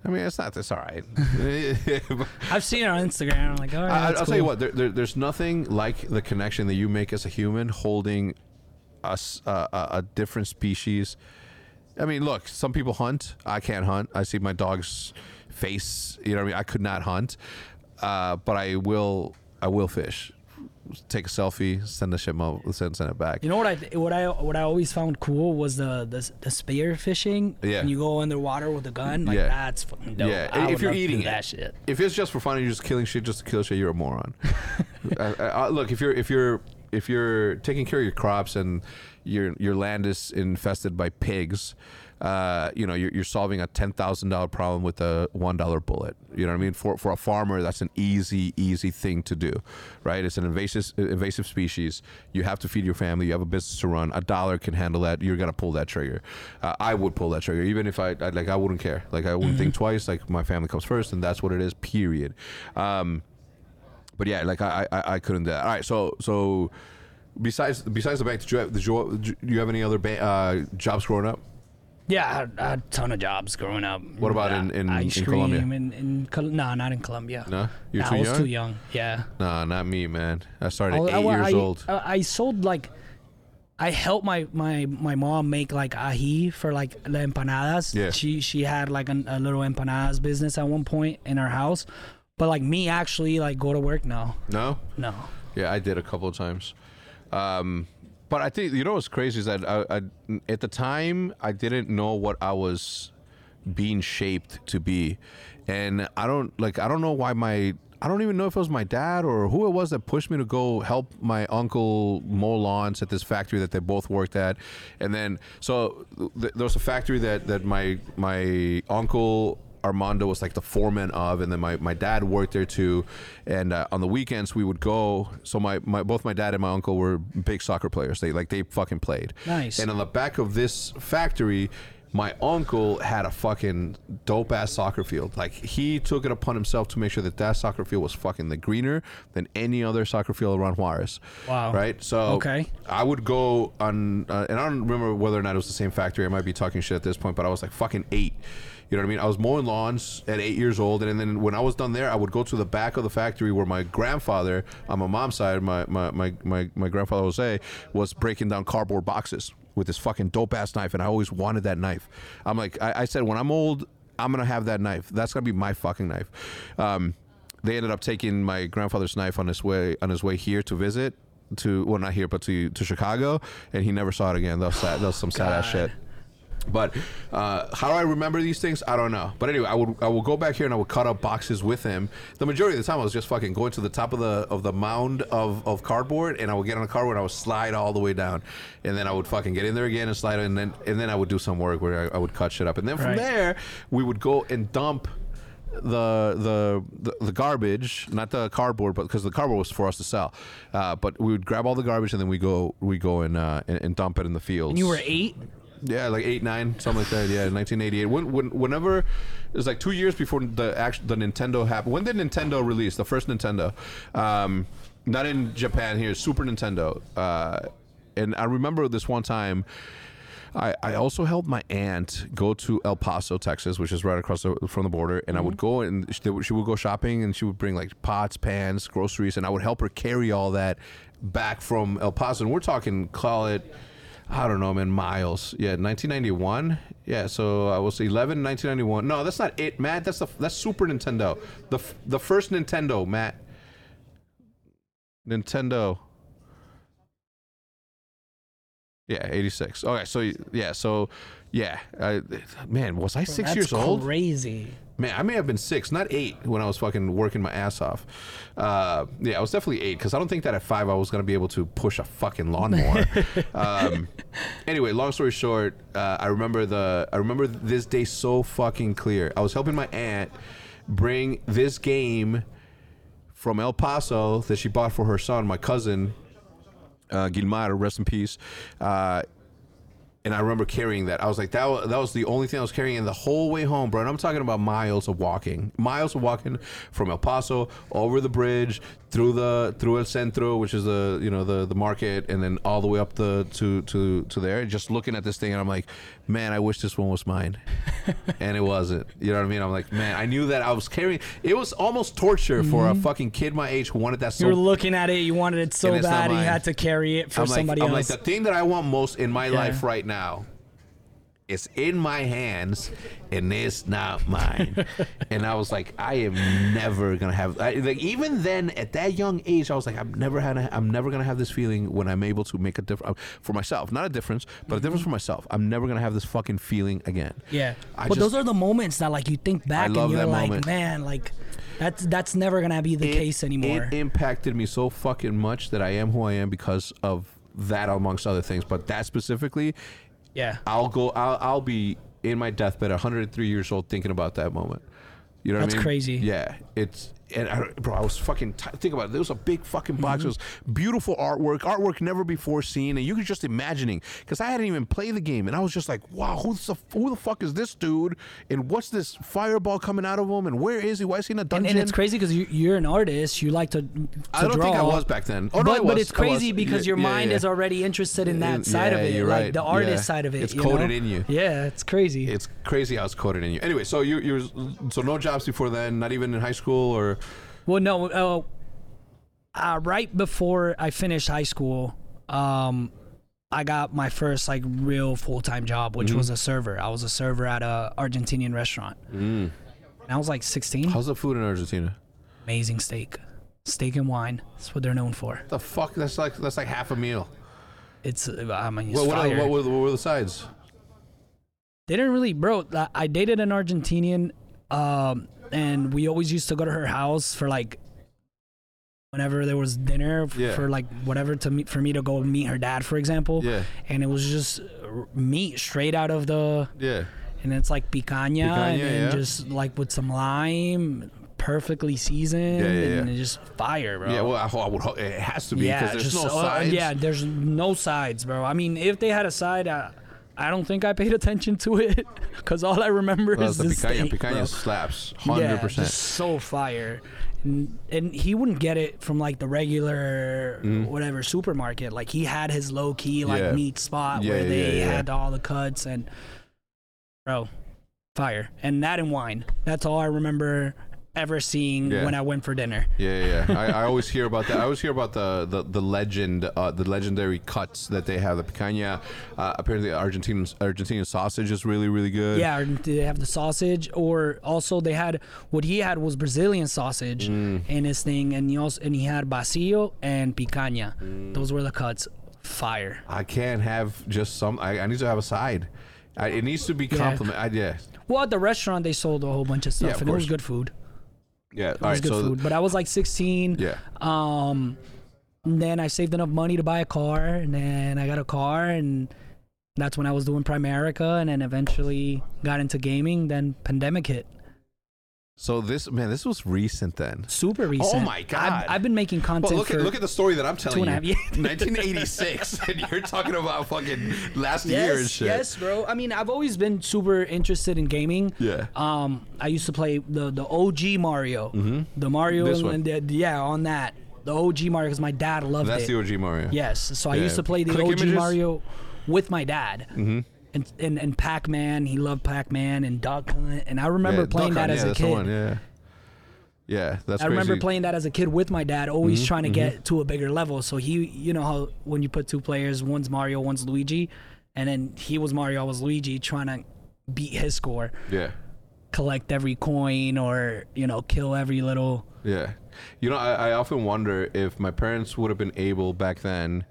I mean, it's not. It's all right. I've seen it on Instagram. I'm like, all right. I, that's I'll tell you what. There, there, there's nothing like the connection that you make as a human holding us uh, a, a different species. I mean, look. Some people hunt. I can't hunt. I see my dog's face. You know what I mean? I could not hunt, uh, but I will. I will fish. Take a selfie. Send the shit. mo- Send send it back. You know what I what I what I always found cool was the the, the spear fishing. Yeah. And you go underwater with a gun. Like Yeah. that's fucking dope. Yeah, I if you're eating it. that shit. if it's just for fun and you're just killing shit just to kill shit, you're a moron. I, I- look, if you're if you're if you're taking care of your crops and your your land is infested by pigs, uh, you know you're, you're solving a ten thousand dollar problem with a one dollar bullet. You know what I mean? For for a farmer, that's an easy easy thing to do, right? It's an invasive invasive species. You have to feed your family. You have a business to run. A dollar can handle that. You're gonna pull that trigger. Uh, I would pull that trigger, even if I, I like. I wouldn't care. Like I wouldn't think twice. Like my family comes first, and that's what it is. Period. Um, but yeah, like I, I, I couldn't do that. All right, so so besides besides the bank, did you have, did you, did you have any other ba- uh, jobs growing up? Yeah, I had, I had a ton of jobs growing up. What about in- in- ice in cream Colombia? In, in Col- no, not in Colombia. No, you're Nah, too I was young. too young. Yeah. Nah, not me, man. I started at I- eight I- years I, old. I, I sold like, I helped my, my, my mom make like ají for like the empanadas. Yeah. She she had like an, a little empanadas business at one point in her house, but like me actually like go to work no no, no. yeah, I did a couple of times. Um, but I think you know what's crazy is that I, I, at the time I didn't know what I was being shaped to be, and I don't like I don't know why my I don't even know if it was my dad or who it was that pushed me to go help my uncle mow lawns at this factory that they both worked at, and then so th- there was a factory that that my my uncle Armando was like the foreman of, and then my, my dad worked there too. And uh, on the weekends we would go. So my, my both my dad and my uncle were big soccer players. They like they fucking played. Nice. And on the back of this factory, my uncle had a fucking dope ass soccer field. Like he took it upon himself to make sure that that soccer field was fucking the greener than any other soccer field around Juarez. Wow. Right. So Okay. I would go on, uh, and I don't remember whether or not it was the same factory. I might be talking shit at this point, but I was like fucking eight. You know what I mean? I was mowing lawns at eight years old, and then when I was done there, I would go to the back of the factory where my grandfather, on my mom's side, my my my my, my grandfather Jose, was breaking down cardboard boxes with this fucking dope ass knife, and I always wanted that knife. I'm like, I, I said, when I'm old, I'm gonna have that knife. That's gonna be my fucking knife. Um, they ended up taking my grandfather's knife on his way on his way here to visit to well not here but to to Chicago and he never saw it again. That was sad. That was some sad ass shit. But uh, how do I remember these things? I don't know. But anyway, I would I would go back here and I would cut up boxes with him. The majority of the time, I was just fucking going to the top of the of the mound of, of cardboard, and I would get on the cardboard and I would slide all the way down, and then I would fucking get in there again and slide, and then and then I would do some work where I, I would cut shit up, and then from Right. there we would go and dump the the the, the garbage, not the cardboard, but because the cardboard was for us to sell. Uh, but we would grab all the garbage and then we go we go and uh, and, and dump it in the fields. And you were eight. Yeah, like eight nine, something like that. Yeah, 1988. When, when whenever it was like two years before the act, the Nintendo happened. When did Nintendo release the first Nintendo? Um, not in Japan here, Super Nintendo. Uh, and I remember this one time. I, I also helped my aunt go to El Paso, Texas, which is right across the, from the border, and I would go and she, she would go shopping and she would bring like pots, pans, groceries, and I would help her carry all that back from El Paso. And we're talking, call it, I don't know, man, miles. Yeah, 1991. Yeah, so I was 11, 1991. No, that's not it, Matt. That's the that's Super Nintendo, the f- the first Nintendo, Matt. Nintendo. Yeah, 86. Okay, so yeah, so yeah, I, man, was I six That's years old? Crazy. Man, I may have been six, not eight, when I was fucking working my ass off. Uh, yeah, I was definitely eight because I don't think that at five I was gonna be able to push a fucking lawnmower. um, anyway, long story short, uh, I remember the I remember this day so fucking clear. I was helping my aunt bring this game from El Paso that she bought for her son, my cousin, uh, Gilmar, rest in peace. Uh, And I remember carrying that. I was like, that was, that was the only thing I was carrying the whole way home, bro. And I'm talking about miles of walking, miles of walking from El Paso over the bridge through the through El Centro, which is the you know the the market, and then all the way up the to to to there. Just looking at this thing, and I'm like, man, I wish this one was mine, and it wasn't. You know what I mean? I'm like, man, I knew that I was carrying. It was almost torture for a mm-hmm. fucking kid my age who wanted that so You were looking at it, you wanted it so And it's not bad, you had to carry it for I'm like, somebody I'm else. like the thing that I want most in my Yeah. life right now is in my hands and it's not mine. and I was like, I am never gonna have I, like even then at that young age, I was like, I'm never had a, I'm never gonna have this feeling when I'm able to make a difference um, for myself, not a difference, but a mm-hmm. difference for myself. I'm never gonna have this fucking feeling again. yeah, I but just- those are the moments that like you think back and you're like, moment. man, like that's that's never gonna be the It- case anymore. It impacted me so fucking much that I am who I am because of that, amongst other things. But that specifically, yeah, I'll go. I'll, I'll be in my deathbed, 103 years old, thinking about that moment. You know what That's I mean? crazy. Yeah, it's and I, bro, I was fucking t- think about it. There was a big fucking mm-hmm. box. It was beautiful artwork, artwork never before seen, and you could just imagining because I hadn't even played the game, and I was just like, wow, who's the who the fuck is this dude? And what's this fireball coming out of him? And where is he? Why is he in a dungeon? and it's crazy because you, you're an artist. You like to, to I don't draw. think I was back then. Oh no, but, but it's crazy because Yeah, your yeah, mind yeah. is already interested in that side of it, you're like right. the artist side of it. It's coded know? in you. Yeah, it's crazy. It's crazy how it's coded in you. Anyway, so you you so no jobs before then, not even in high school or Well, no. Uh, uh, right before I finished high school, um, I got my first like real full time job, which Mm-hmm. was a server. I was a server at a Argentinian restaurant. And I was like 16. how's the food in Argentina? Amazing steak, steak and wine. That's what they're known for. The fuck? That's like that's like half a meal. It's uh, I mean, it's What, what, are, what, were the, what were the sides? they didn't really, bro. I- I dated an Argentinian, um, and we always used to go to her house for like whenever there was dinner f- Yeah. for like whatever to meet for me to go meet her dad, for example. Yeah, And it was just uh, meat straight out of the, yeah. and it's like picanha, Picanha, and then yeah. just like with some lime, perfectly seasoned, Yeah, yeah, and yeah. it's just fire, bro. Yeah, well, I, ho- I would. ho- It has to be because yeah, there's just, no uh, sides. yeah, there's no sides, bro. I mean, if they had a side, I, I don't think I paid attention to it because all I remember Well, is the the picanha. steak, Picanha bro. slaps, hundred Yeah, percent. just so fire. And, and he wouldn't get it from like the regular whatever supermarket. Like he had his low key like Mm. Yeah. meat spot Yeah, where yeah, they yeah, yeah. had all the cuts and bro, fire. And that and wine. That's all I remember ever seeing Yeah. when I went for dinner. Yeah, yeah. yeah. I, I always hear about that. I always hear about the the, the legend, uh, the legendary cuts that they have. The picanha. Uh, apparently, Argentine Argentinian sausage is really really good. Yeah, they have the sausage, or also they had what he had was Brazilian sausage Mm. in his thing, and he also and he had vacío and picanha. Mm. Those were the cuts. Fire. I can't have just some. I, I need to have a side. I, it needs to be Yeah. I, yeah, Well, at the restaurant they sold a whole bunch of stuff, Yeah, of and it was good food. Yeah. It All was right, good so food. But I was like 16. yeah. Um, and then I saved enough money to buy a car, and then I got a car, and that's when I was doing Primerica, and then eventually got into gaming. Then pandemic hit. So this man, this was recent then. Super recent. Oh my God. I've, I've been making content Well, look at look at the story that I'm telling two you. years. 1986, and you're talking about fucking last yes, year and shit. yes, bro. I mean, I've always been super interested in gaming. Yeah. Um, I used to play the the OG Mario, the Mario, Mm-hmm. This one. and the, yeah, on that the OG Mario because my dad loved That's it. the OG Mario. Yes, so I used to play the Click OG images? Mario with my dad. Mm-hmm. And, and and Pac Man, he loved Pac Man and Duck Hunt, and I remember Yeah, playing Duck that Hunt, as yeah, a kid. One, yeah. Yeah, that's I remember playing that as a kid with my dad, always Mm-hmm, trying to get to a bigger level. So he, you know how when you put two players, one's Mario, one's Luigi, and then he was Mario, I was Luigi, trying to beat his score, Yeah. collect every coin, or you know, kill every little. Yeah. You know, I, I often wonder if my parents would have been able back then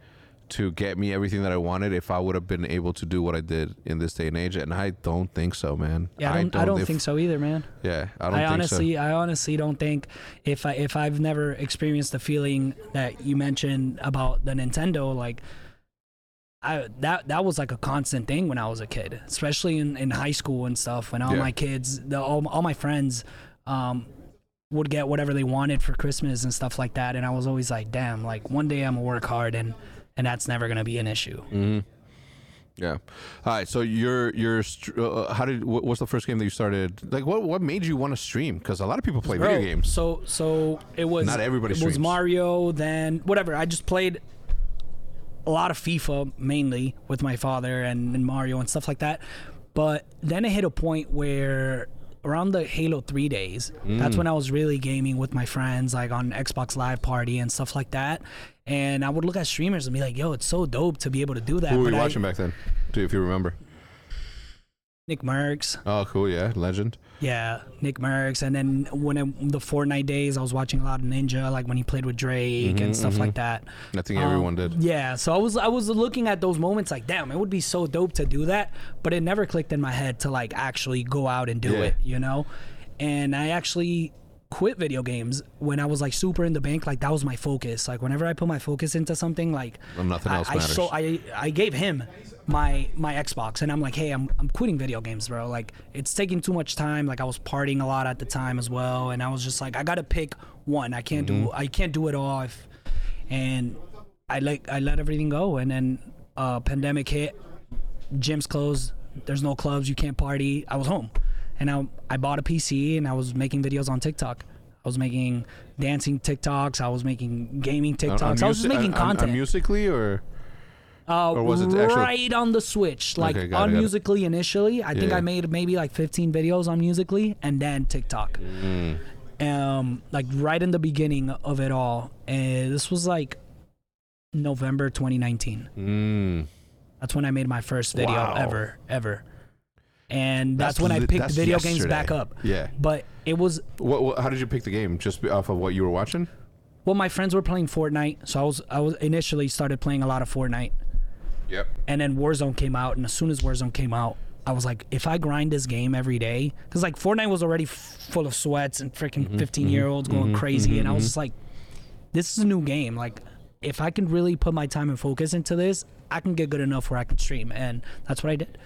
to get me everything that I wanted if I would have been able to do what I did in this day and age. And I don't think so, man. Yeah, I don't, I don't if- think so either, man. Yeah, I don't I think honestly, so. I honestly don't think if I if I've never experienced the feeling that you mentioned about the Nintendo, like I that that was like a constant thing when I was a kid, especially in, in high school and stuff. When all Yeah. my kids, the, all, all my friends, um, would get whatever they wanted for Christmas and stuff like that, and I was always like, damn, like one day I'm gonna work hard and and that's never gonna be an issue. Mm-hmm. Yeah. All right. So you're you're uh, how did what, what's the first game that you started? Like what what made you want to stream? Because a lot of people play video games. So so it was Not everybody It was. Mario, then whatever. I just played a lot of FIFA mainly with my father and, and Mario and stuff like that. But then it hit a point where around the Halo 3 days, that's Mm. when I was really gaming with my friends, like on Xbox Live Party and stuff like that. And I would look at streamers and be like, yo, it's so dope to be able to do that. Who were But you I- watching back then? Do if you remember? Nick Mercs. Oh, cool. Yeah, legend. Yeah, Nick Mercs, and then when it, the Fortnite days, I was watching a lot of Ninja, like when he played with Drake and stuff like that. I think everyone Um, did. Yeah, so I was I was looking at those moments like, damn, it would be so dope to do that, but it never clicked in my head to like actually go out and do Yeah. it, you know. And I actually quit video games when I was like super in the bank. Like that was my focus. Like whenever I put my focus into something, like Well, nothing I- else I, matters. so I I gave him my my Xbox, and I'm like, hey, I'm I'm quitting video games, bro. Like it's taking too much time. Like I was partying a lot at the time as well, and I was just like, I gotta pick one. I can't Mm-hmm. do I can't do it all. If, and I like I let everything go, and then uh, pandemic hit, gyms closed. There's no clubs. You can't party. I was home, and I I bought a PC and I was making videos on TikTok. I was making dancing TikToks. I was making gaming TikToks. On- on I was just making on- on- content. on musically or Uh, Or was it right on the switch? Like Okay, got it, on got it. Initially, I think Yeah. I made maybe like 15 videos on Musically, and then TikTok. Mm. Um, like right in the beginning of it all, and this was like November 2019. Mm. That's when I made my first video Wow. ever, ever. And that's, That's when I picked video games back up. Yeah. But it was What, what? How did you pick the game? Just off of what you were watching? well, my friends were playing Fortnite, so I was I was initially started playing a lot of Fortnite. Yep. and then Warzone came out, and as soon as Warzone came out, I was like, if I grind this game every day, because like Fortnite was already f- full of sweats and freaking mm-hmm. 15 year olds mm-hmm. going mm-hmm. crazy, and I was just like, this is a new game. Like, if I can really put my time and focus into this, I can get good enough where I can stream, and that's what I did.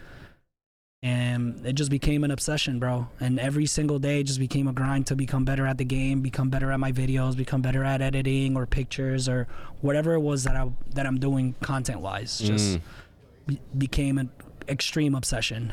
And it just became an obsession, bro. And every single day just became a grind to become better at the game, become better at my videos, become better at editing or pictures or whatever it was that I that I'm doing content wise. Just Mm. be- became an extreme obsession.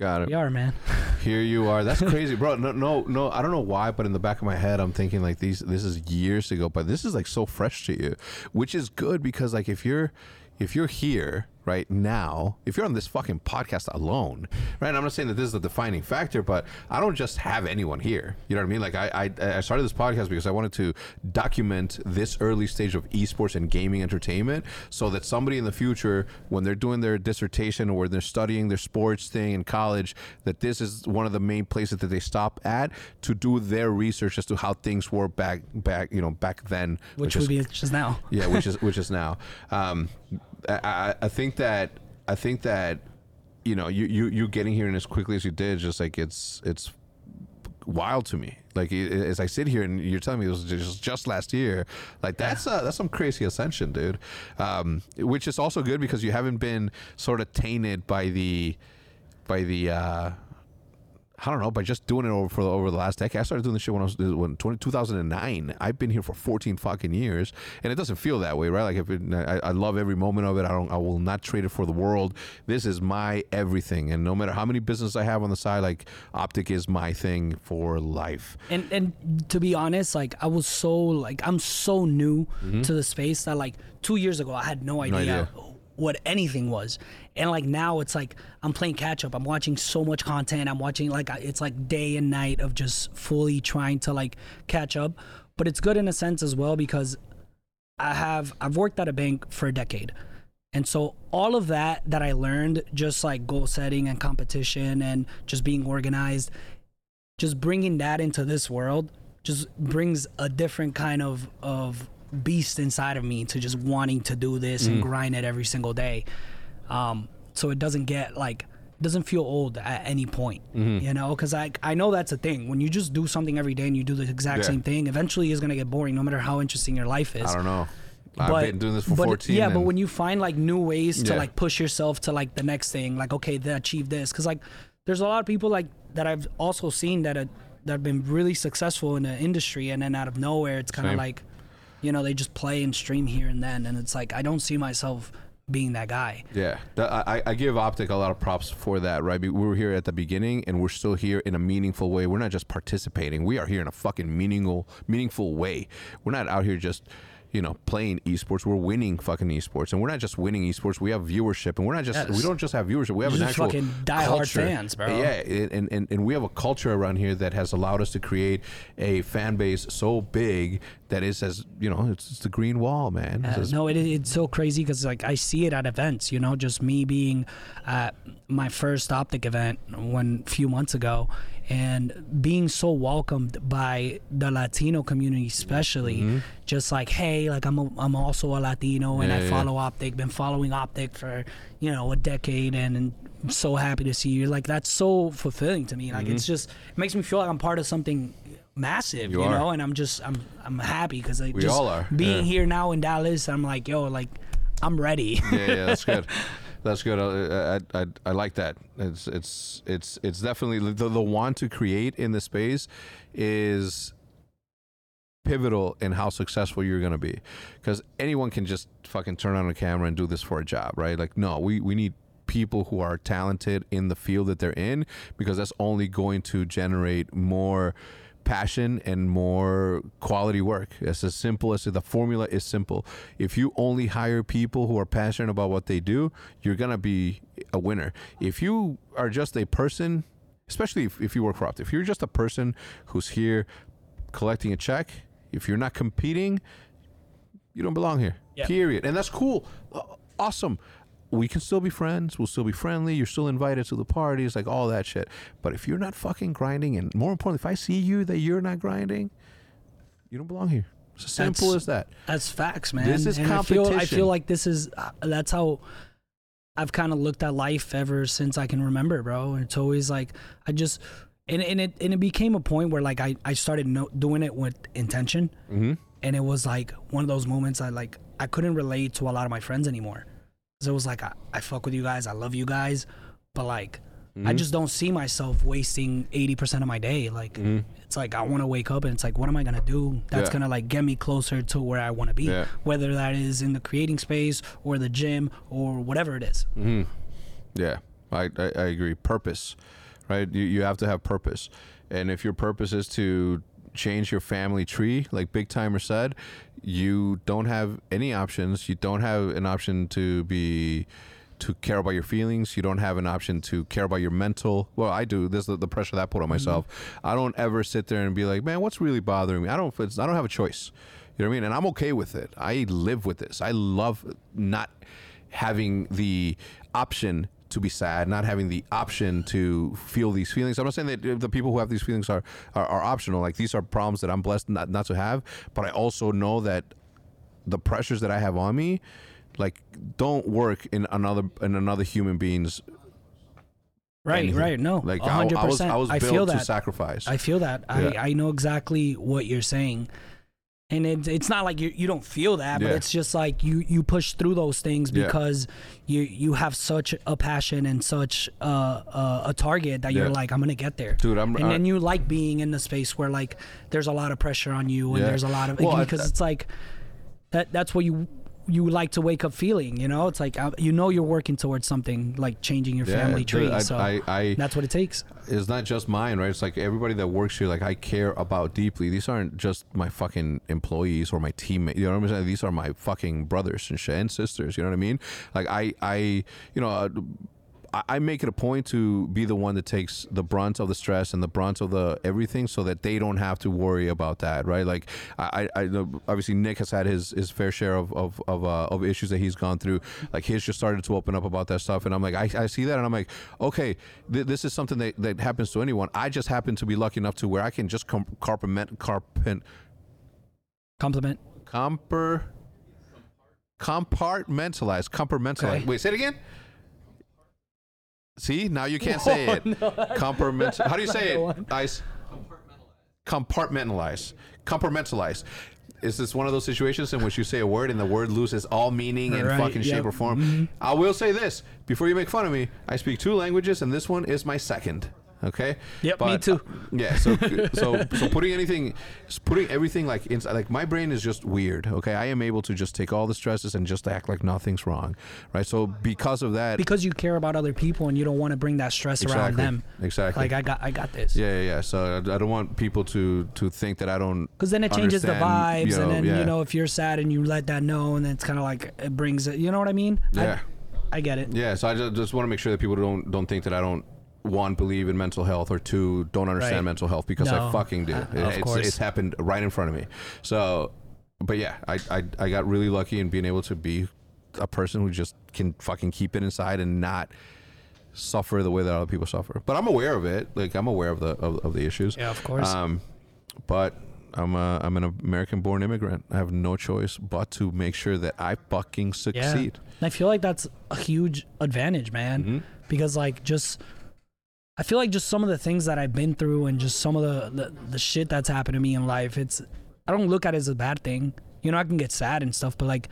Got it. We are, man. Here you are. That's crazy, bro. No, no, no. I don't know why, but in the back of my head, I'm thinking like these. This is years ago, but this is like so fresh to you, which is good because like if you're, if you're here right now, if you're on this fucking podcast alone, right? I'm not saying that this is the defining factor, but I don't just have anyone here. You know what I mean? Like I, I, I started this podcast because I wanted to document this early stage of esports and gaming entertainment, so that somebody in the future, when they're doing their dissertation or they're studying their sports thing in college, that this is one of the main places that they stop at to do their research as to how things were back, back, you know, back then, Which is would be just now. yeah, which is which is now. Um, I, I, think that I think that you know you, you you getting here and as quickly as you did, just like it's it's wild to me. Like as I sit here and you're telling me it was just just last year, like that's uh, that's some crazy ascension, dude. Um, which is also good because you haven't been sort of tainted by the by the. Uh, I don't know, by just doing it over for the, over the last decade. I started doing this shit when I was when 20, 2009. I've been here for 14 fucking years, and it doesn't feel that way, right? Like if it, I, I love every moment of it. I don't. I will not trade it for the world. This is my everything, and no matter how many business I have on the side, like Optic is my thing for life. And and to be honest, like I was so like I'm so new mm-hmm. to the space that like two years ago I had no idea, idea. What anything was, and like now it's like I'm playing catch up. I'm watching so much content. I'm watching like it's like day and night of just fully trying to like catch up. But it's good in a sense as well because I have I've worked at a bank for a decade. And so all of that that I learned just like goal setting and competition and just being organized just bringing that into this world just brings a different kind of of beast inside of me to just wanting to do this and mm. grind it every single day. Um, so it doesn't get like doesn't feel old at any point, mm-hmm. you know? Because I I know that's a thing. When you just do something every day and you do the exact Yeah. same thing, eventually it's gonna get boring, no matter how interesting your life is I don't know. I've been doing this for but, 14. Yeah, but when you find like new ways to Yeah. like push yourself to like the next thing, like okay, they achieve this, because like there's a lot of people like that I've also seen that are, that have been really successful in the industry, and then out of nowhere, it's kind of like, you know, they just play and stream here and then, and it's like I don't see myself being that guy. Yeah, I, I give Optic a lot of props for that, right? We were here at the beginning, and we're still here in a meaningful way. We're not just participating; we are here in a fucking meaningful, meaningful way. We're not out here just, you know, playing esports. We're winning fucking esports, and we're not just winning esports. We have viewership, and we're not just Yes. we don't just have viewership. We have Just an actual fucking diehard fans, bro. Yeah, and, and and we have a culture around here that has allowed us to create a fan base so big that is as you know, it's, it's the green wall, man. It's Uh, no, it, it's so crazy because like I see it at events. You know, just me being at my first optic event one few months ago, and being so welcomed by the Latino community, especially. Mm-hmm. Just like, hey, like I'm a, I'm also a Latino, and Yeah, I yeah. follow optic. Been following optic for you know a decade, and, and I'm so happy to see you. Like that's so fulfilling to me. Like it's mm-hmm. just it makes me feel like I'm part of something massive, You you, know. And I'm just I'm I'm happy because like We just all are, being yeah. here now in Dallas, I'm like, yo, like, I'm ready. yeah, yeah, that's good. That's good. I, I, I, I like that. It's it's it's it's definitely the the want to create in the space is pivotal in how successful you're going to be because anyone can just fucking turn on a camera and do this for a job right like no we we need people who are talented in the field that they're in because that's only going to generate more passion and more quality work. It's as simple as the formula is simple. If you only hire people who are passionate about what they do, you're gonna be a winner. If you are just a person, especially if, if you work for Optic, if you're just a person who's here collecting a check, if you're not competing, you don't belong here. Period. And that's cool. Awesome. We can still be friends. We'll still be friendly. You're still invited to the parties, like all that shit. But if you're not fucking grinding, and more importantly, if I see you that you're not grinding, you don't belong here. It's as simple That's- as that. That's facts, man. This is and I feel, I feel like this is uh, that's how I've kind of looked at life ever since I can remember, bro. And It's always like I just and, and it and it became a point where like I I started no, doing it with intention, Mm-hmm. and it was like one of those moments I like I couldn't relate to a lot of my friends anymore. So it was like I, I fuck with you guys, I love you guys, but like I Mm-hmm. just don't see myself wasting eighty percent of my day. Like it's like I want to wake up and it's like what am I gonna do that's Yeah. gonna like get me closer to where I want to be, Yeah. whether that is in the creating space or the gym or whatever it is. Mm-hmm. Yeah, I, I, I agree. Purpose, right? You, you have to have purpose. And if your purpose is to change your family tree, like Big Timer said, you don't have any options. You don't have an option to be to care about your feelings. You don't have an option to care about your mental. Well, I do. This is the, the pressure that I put on mm-hmm. myself. I don't ever sit there and be like, man, what's really bothering me? I don't. I don't have a choice. You know what I mean? And I'm okay with it. I live with this. I love not having the option to be sad, not having the option to feel these feelings. I'm not saying that the people who have these feelings are, are, are optional. Like these are problems that I'm blessed not, not to have, but I also know that the pressures that I have on me, like don't work in another in another human being's Right, anything. right. No, like like I, hundred I was. I was built feel to that. sacrifice. I feel that. Yeah. I, I know exactly what you're saying. And it, it's not like you, you don't feel that, but Yeah. it's just like you, you push through those things Yeah. because you you have such a passion and such uh, uh, a target that Yeah. you're like, I'm going to get there. Dude, I'm- and I- then you like being in the space where like there's a lot of pressure on you and Yeah. there's a lot of, Well, I- because it's like, that that's what you you like to wake up feeling, you know? It's like, uh, you know, you're working towards something like changing your Yeah, family tree. I- so I- I- that's what it takes. it's not just mine, right? It's like everybody that works here, like I care about deeply. These aren't just my fucking employees or my teammates. You know what I'm saying? These are my fucking brothers and shit and sisters. You know what I mean? Like I, I, you know. Uh, I- make it a point to be the one that takes the brunt of the stress and the brunt of the everything, so that they don't have to worry about that, right? Like, I, I obviously Nick has had his his fair share of of of, uh, of issues that he's gone through. Like his just started to open up about that stuff, and I'm like, I, I see that, and I'm like, okay, th- this is something that, that happens to anyone. I just happen to be lucky enough to where I can just com- carpent carpent Compliment. comper compartmentalize compartmentalize. Okay. Wait, say it again. See, now you can't say it. Compartment. How do you say it? Ice. Compartmentalize. Compartmentalize. Is this one of those situations in which you say a word and the word loses all meaning in Right, fucking shape or form? I will say this before you make fun of me. I speak two languages and this one is my second. Okay. Yep, me too. Uh, yeah. So so so putting anything, putting everything like inside, like my brain is just weird. Okay. I am able to just take all the stresses and just act like nothing's wrong, right? So because of that, because you care about other people and you don't want to bring that stress around them. Exactly. Like I got, I got this. yeah, yeah, yeah. So I, I don't want people to to think that I don't. Because then it changes the vibes, you know, and then yeah. you know if you're sad and you let that know, and then it's kind of like it brings it. You know what I mean? I- Yeah. I, get it. Yeah, so I just, just want to make sure that people don't don't think that I don't one believe in mental health or two don't understand Right. mental health because I fucking do. uh, of it's, course. it's happened right in front of me. So, but yeah, I, I I got really lucky in being able to be a person who just can fucking keep it inside and not suffer the way that other people suffer. But I'm aware of it. Like I'm aware of the of, of the issues. Yeah, of course. Um, but I'm a, I'm an American-born immigrant. I have no choice but to make sure that I fucking Yeah. succeed. And I feel like that's a huge advantage, man. Mm-hmm. Because like just I feel like just some of the things that I've been through and just some of the, the the shit that's happened to me in life, it's I don't look at it as a bad thing. You know, I can get sad and stuff, but like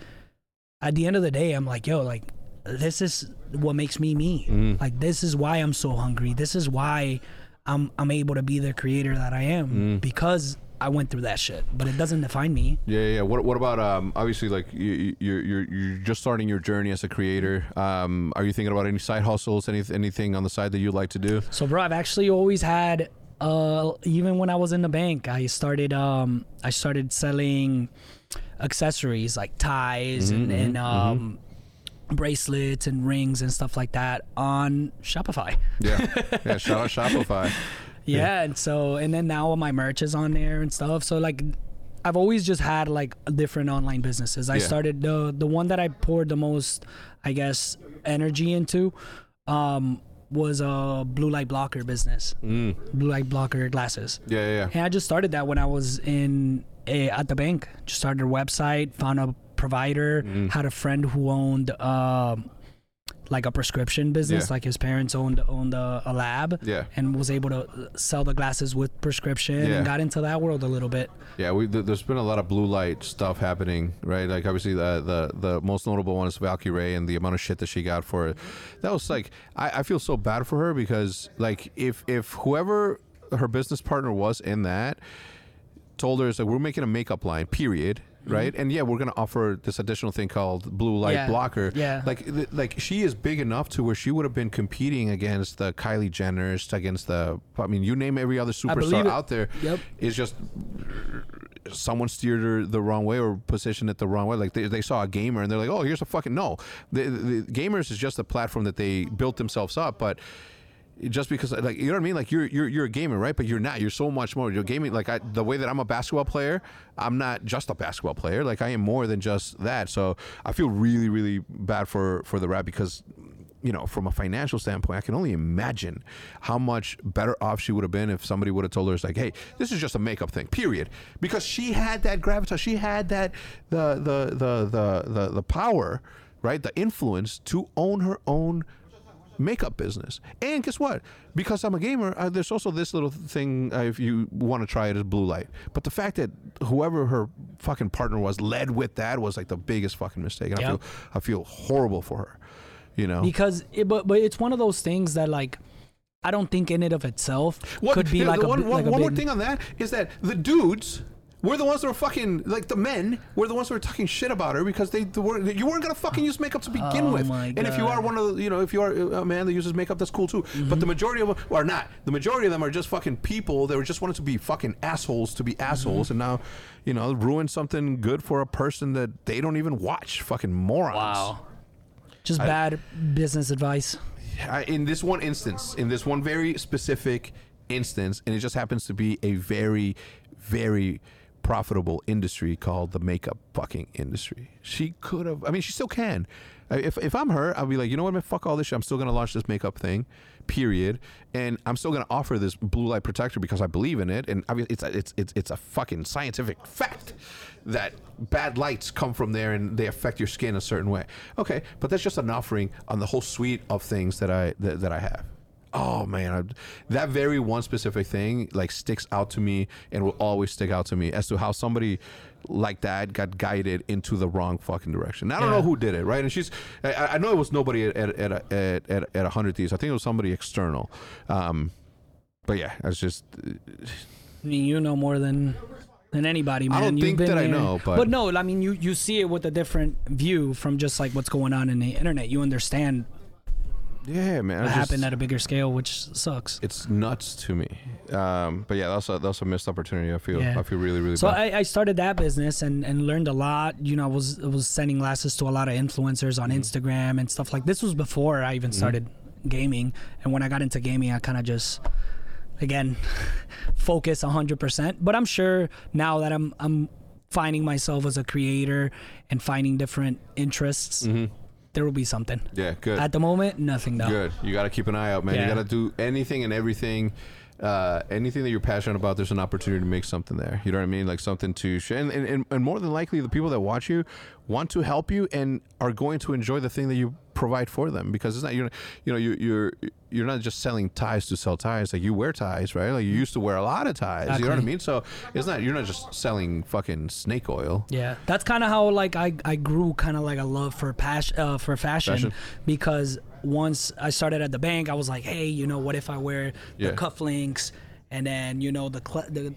at the end of the day, I'm like, yo, like this is what makes me me. Mm-hmm. Like this is why I'm so hungry. This is why I'm I'm able to be the creator that I am Mm-hmm. because I went through that shit. But it doesn't define me. Yeah, yeah. yeah. What What about um? Obviously, like you, you're you're you're just starting your journey as a creator. Um, are you thinking about any side hustles? Any anything on the side that you'd like to do? So, bro, I've actually always had. Uh, even when I was in the bank, I started. Um, I started selling accessories like ties and, and um, bracelets and rings and stuff like that on Shopify. Yeah, yeah. Shout out Shopify. Yeah, and so and then now all my merch is on there and stuff. So like I've always just had like different online businesses. I Yeah. started the the one that I poured the most, I guess, energy into um was a blue light blocker business. Mm. Blue light blocker glasses. Yeah, yeah, yeah. And I just started that when I was in a, at the bank. Just started a website, found a provider, Mm. had a friend who owned um like a prescription business, Yeah. like his parents owned owned a, a lab Yeah. and was able to uh, sell the glasses with prescription Yeah. and got into that world a little bit. Yeah, we th- there's been a lot of blue light stuff happening, right? Like obviously the the, the most notable one is Valkyrae and the amount of shit that she got for it. That was like I, I feel so bad for her because like if if whoever her business partner was in that told her it's like we're making a makeup line, period. Mm-hmm. Right, and yeah, we're gonna offer this additional thing called blue light Yeah, blocker. yeah. like th- like she is big enough to where she would have been competing against the Kylie Jenners, against the I mean, you name every other superstar out there. Yep. Is just someone steered her the wrong way or positioned it the wrong way. Like they, they saw a gamer and they're like, oh, here's a fucking no. The, the gamers is just a platform that they built themselves up, but just because like you know what I mean? Like you're you're you're a gamer right? But you're not. You're so much more. You're gaming like I, the way that I'm a basketball player I'm not just a basketball player. Like I am more than just that. So I feel really really bad for for the rap because you know from a financial standpoint I can only imagine how much better off she would have been if somebody would have told her it's like hey this is just a makeup thing period. Because she had that gravitas. She had that the the the the the, the power right the influence to own her own makeup business. And guess what? Because I'm a gamer, uh, there's also this little thing uh, if you want to try it is blue light. But the fact that whoever her fucking partner was led with that was like the biggest fucking mistake. And I feel I feel horrible for her. You know. Because it, but but it's one of those things that like I don't think in and of itself What- could be like the a one, one- one more thing on that is that the dudes were the ones that were fucking like the men were the ones that were talking shit about her because they, they were you weren't gonna fucking use makeup to begin Oh with. And if you are one of the you know if you are a man that uses makeup, that's cool too. But Mm-hmm. the majority of them are not. The majority of them are just fucking people that were just wanted to be fucking assholes to be Mm-hmm. assholes, and now you know ruin something good for a person that they don't even watch. Fucking morons. Wow. Just bad business advice. I, in this one instance, in this one very specific instance, and it just happens to be a very, very profitable industry called the makeup fucking industry. She could have. I mean, she still can. If, if I'm her, I'll be like, you know what, man, fuck all this shit. I'm still gonna launch this makeup thing, period. And I'm still gonna offer this blue light protector because I believe in it. And it's a, it's it's it's a fucking scientific fact that bad lights come from there and they affect your skin a certain way. Okay, but that's just an offering on the whole suite of things that I that, that I have. Oh man, I, that very one specific thing like sticks out to me and will always stick out to me as to how somebody like that got guided into the wrong fucking direction. I don't Yeah. know who did it, right? And she's, I, I know it was nobody at at at at, at, at a hundred thieves. I think it was somebody external. Um, but yeah, it's just I mean, you know more than than anybody, man. I don't You've think that I there. know, but- no, I mean, you you see it with a different view from just like what's going on in the internet. You understand yeah, man. what I just- happened at a bigger scale, which sucks. it's nuts to me. Um, but yeah, that's a that's a missed opportunity. I feel Yeah. I feel really really So bad. I, I started that business and, and learned a lot. You know, I was I was sending glasses to a lot of influencers Mm-hmm. on Instagram and stuff like this was before I even started gaming. And when I got into gaming, I kind of just again focus 100%. But I'm sure now that I'm I'm finding myself as a creator and finding different interests, there will be something. yeah, good. At the moment, nothing though. Good. You got to keep an eye out, man. You got to do anything and everything. Uh, anything that you're passionate about, there's an opportunity to make something there. You know what I mean? Like something to share. And, and, and more than likely, the people that watch you want to help you and are going to enjoy the thing that you provide for them because it's not you're you know you, you're you're not just selling ties to sell ties. Like you wear ties right? Like you used to wear a lot of ties. You know what I mean? So it's not you're not just selling fucking snake oil. Yeah, that's kind of how like I, I grew kind of like a love for passion uh, for fashion, Fashion. because once I started at the bank, I was like, hey, you know, what if I wear Yeah. the cufflinks and then you know the cl- the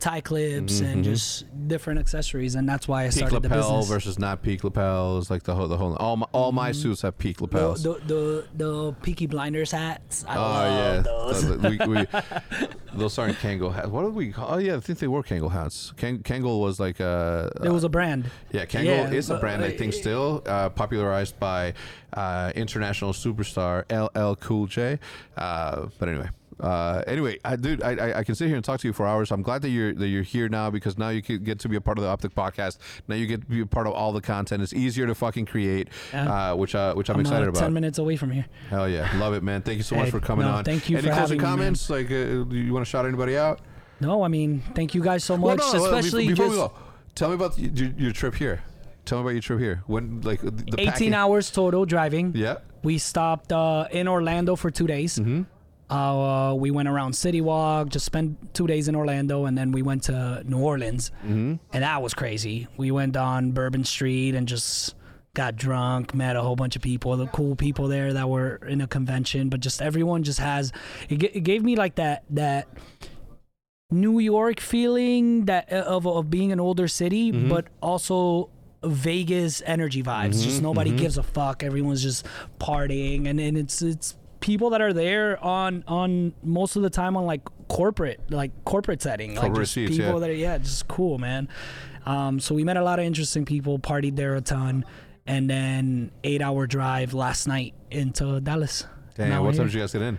tie clips Mm-hmm, and just different accessories, and that's why I peak started the lapel business. versus not peak lapels like the whole the whole all my, all my suits have peak lapels the, the the Peaky Blinders hats. I Oh love yeah, those. The- the- we, we, those aren't Kangol hats. What did we? Call? Oh yeah, I think they were Kangol hats. Kang, Kangol was like a. it was a brand. yeah, Kangol yeah, is a brand I uh, think still uh, popularized by uh, international superstar LL Cool J. Uh, but anyway. Uh, anyway, I, dude, I, I I can sit here and talk to you for hours. I'm glad that you're that you're here now because now you can get to be a part of the Optic Podcast. Now you get to be a part of all the content. It's easier to fucking create, Yeah. uh, which uh, which I'm, I'm excited uh, about. ten minutes away from here. Hell yeah, love it, man. Thank you so much for coming no, on. thank you Any for closing having me, comments? Like, uh, you want to shout anybody out? No, I mean, thank you guys so much, well, be- especially before just we go, tell me about your, your trip here. Tell me about your trip here. When like the 18 packing- hours total driving. Yeah. We stopped uh, in Orlando for two days. Mm-hmm. Uh, we went around City Walk, just spent two days in Orlando, and then we went to New Orleans, Mm-hmm. and that was crazy. We went on Bourbon Street and just got drunk, met a whole bunch of people, the cool people there that were in a convention, but just everyone just has. It, ga- it gave me like that that New York feeling that uh, of of being an older city, Mm-hmm. but also. Vegas energy vibes. Mm-hmm, Just nobody gives a fuck. Everyone's just partying, and, and it's it's people that are there on on most of the time on like corporate like corporate setting like Corporate just seats, people yeah. that are yeah just cool man um so we met a lot of interesting people partied there a ton and then eight hour drive last night into dallas Damn, what time did you guys get in?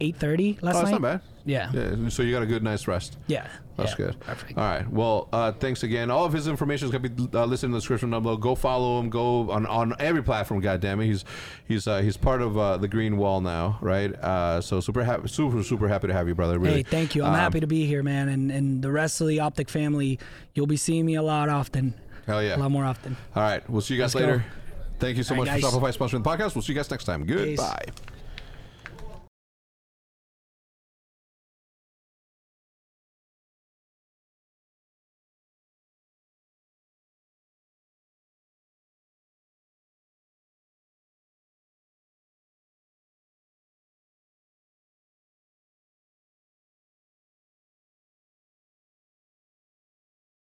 8.30 last oh, that's night not bad. yeah yeah, so you got a good, nice rest. yeah That's yeah, good. perfect All right. Well, uh, thanks again. All of his information is gonna be uh, listed in the description down below. Go follow him. Go on, on every platform. God damn it, he's he's uh, he's part of uh, the Green Wall now, right? Uh, so super happy, super super happy to have you, brother. Really. Hey, thank you. I'm Um, happy to be here, man. And and the rest of the Optic family, you'll be seeing me a lot often, Hell yeah. a lot more often. All right. We'll see you guys Let's go. later. Thank you so All much right, for. Shopify sponsoring the podcast. We'll see you guys next time. Peace. Goodbye.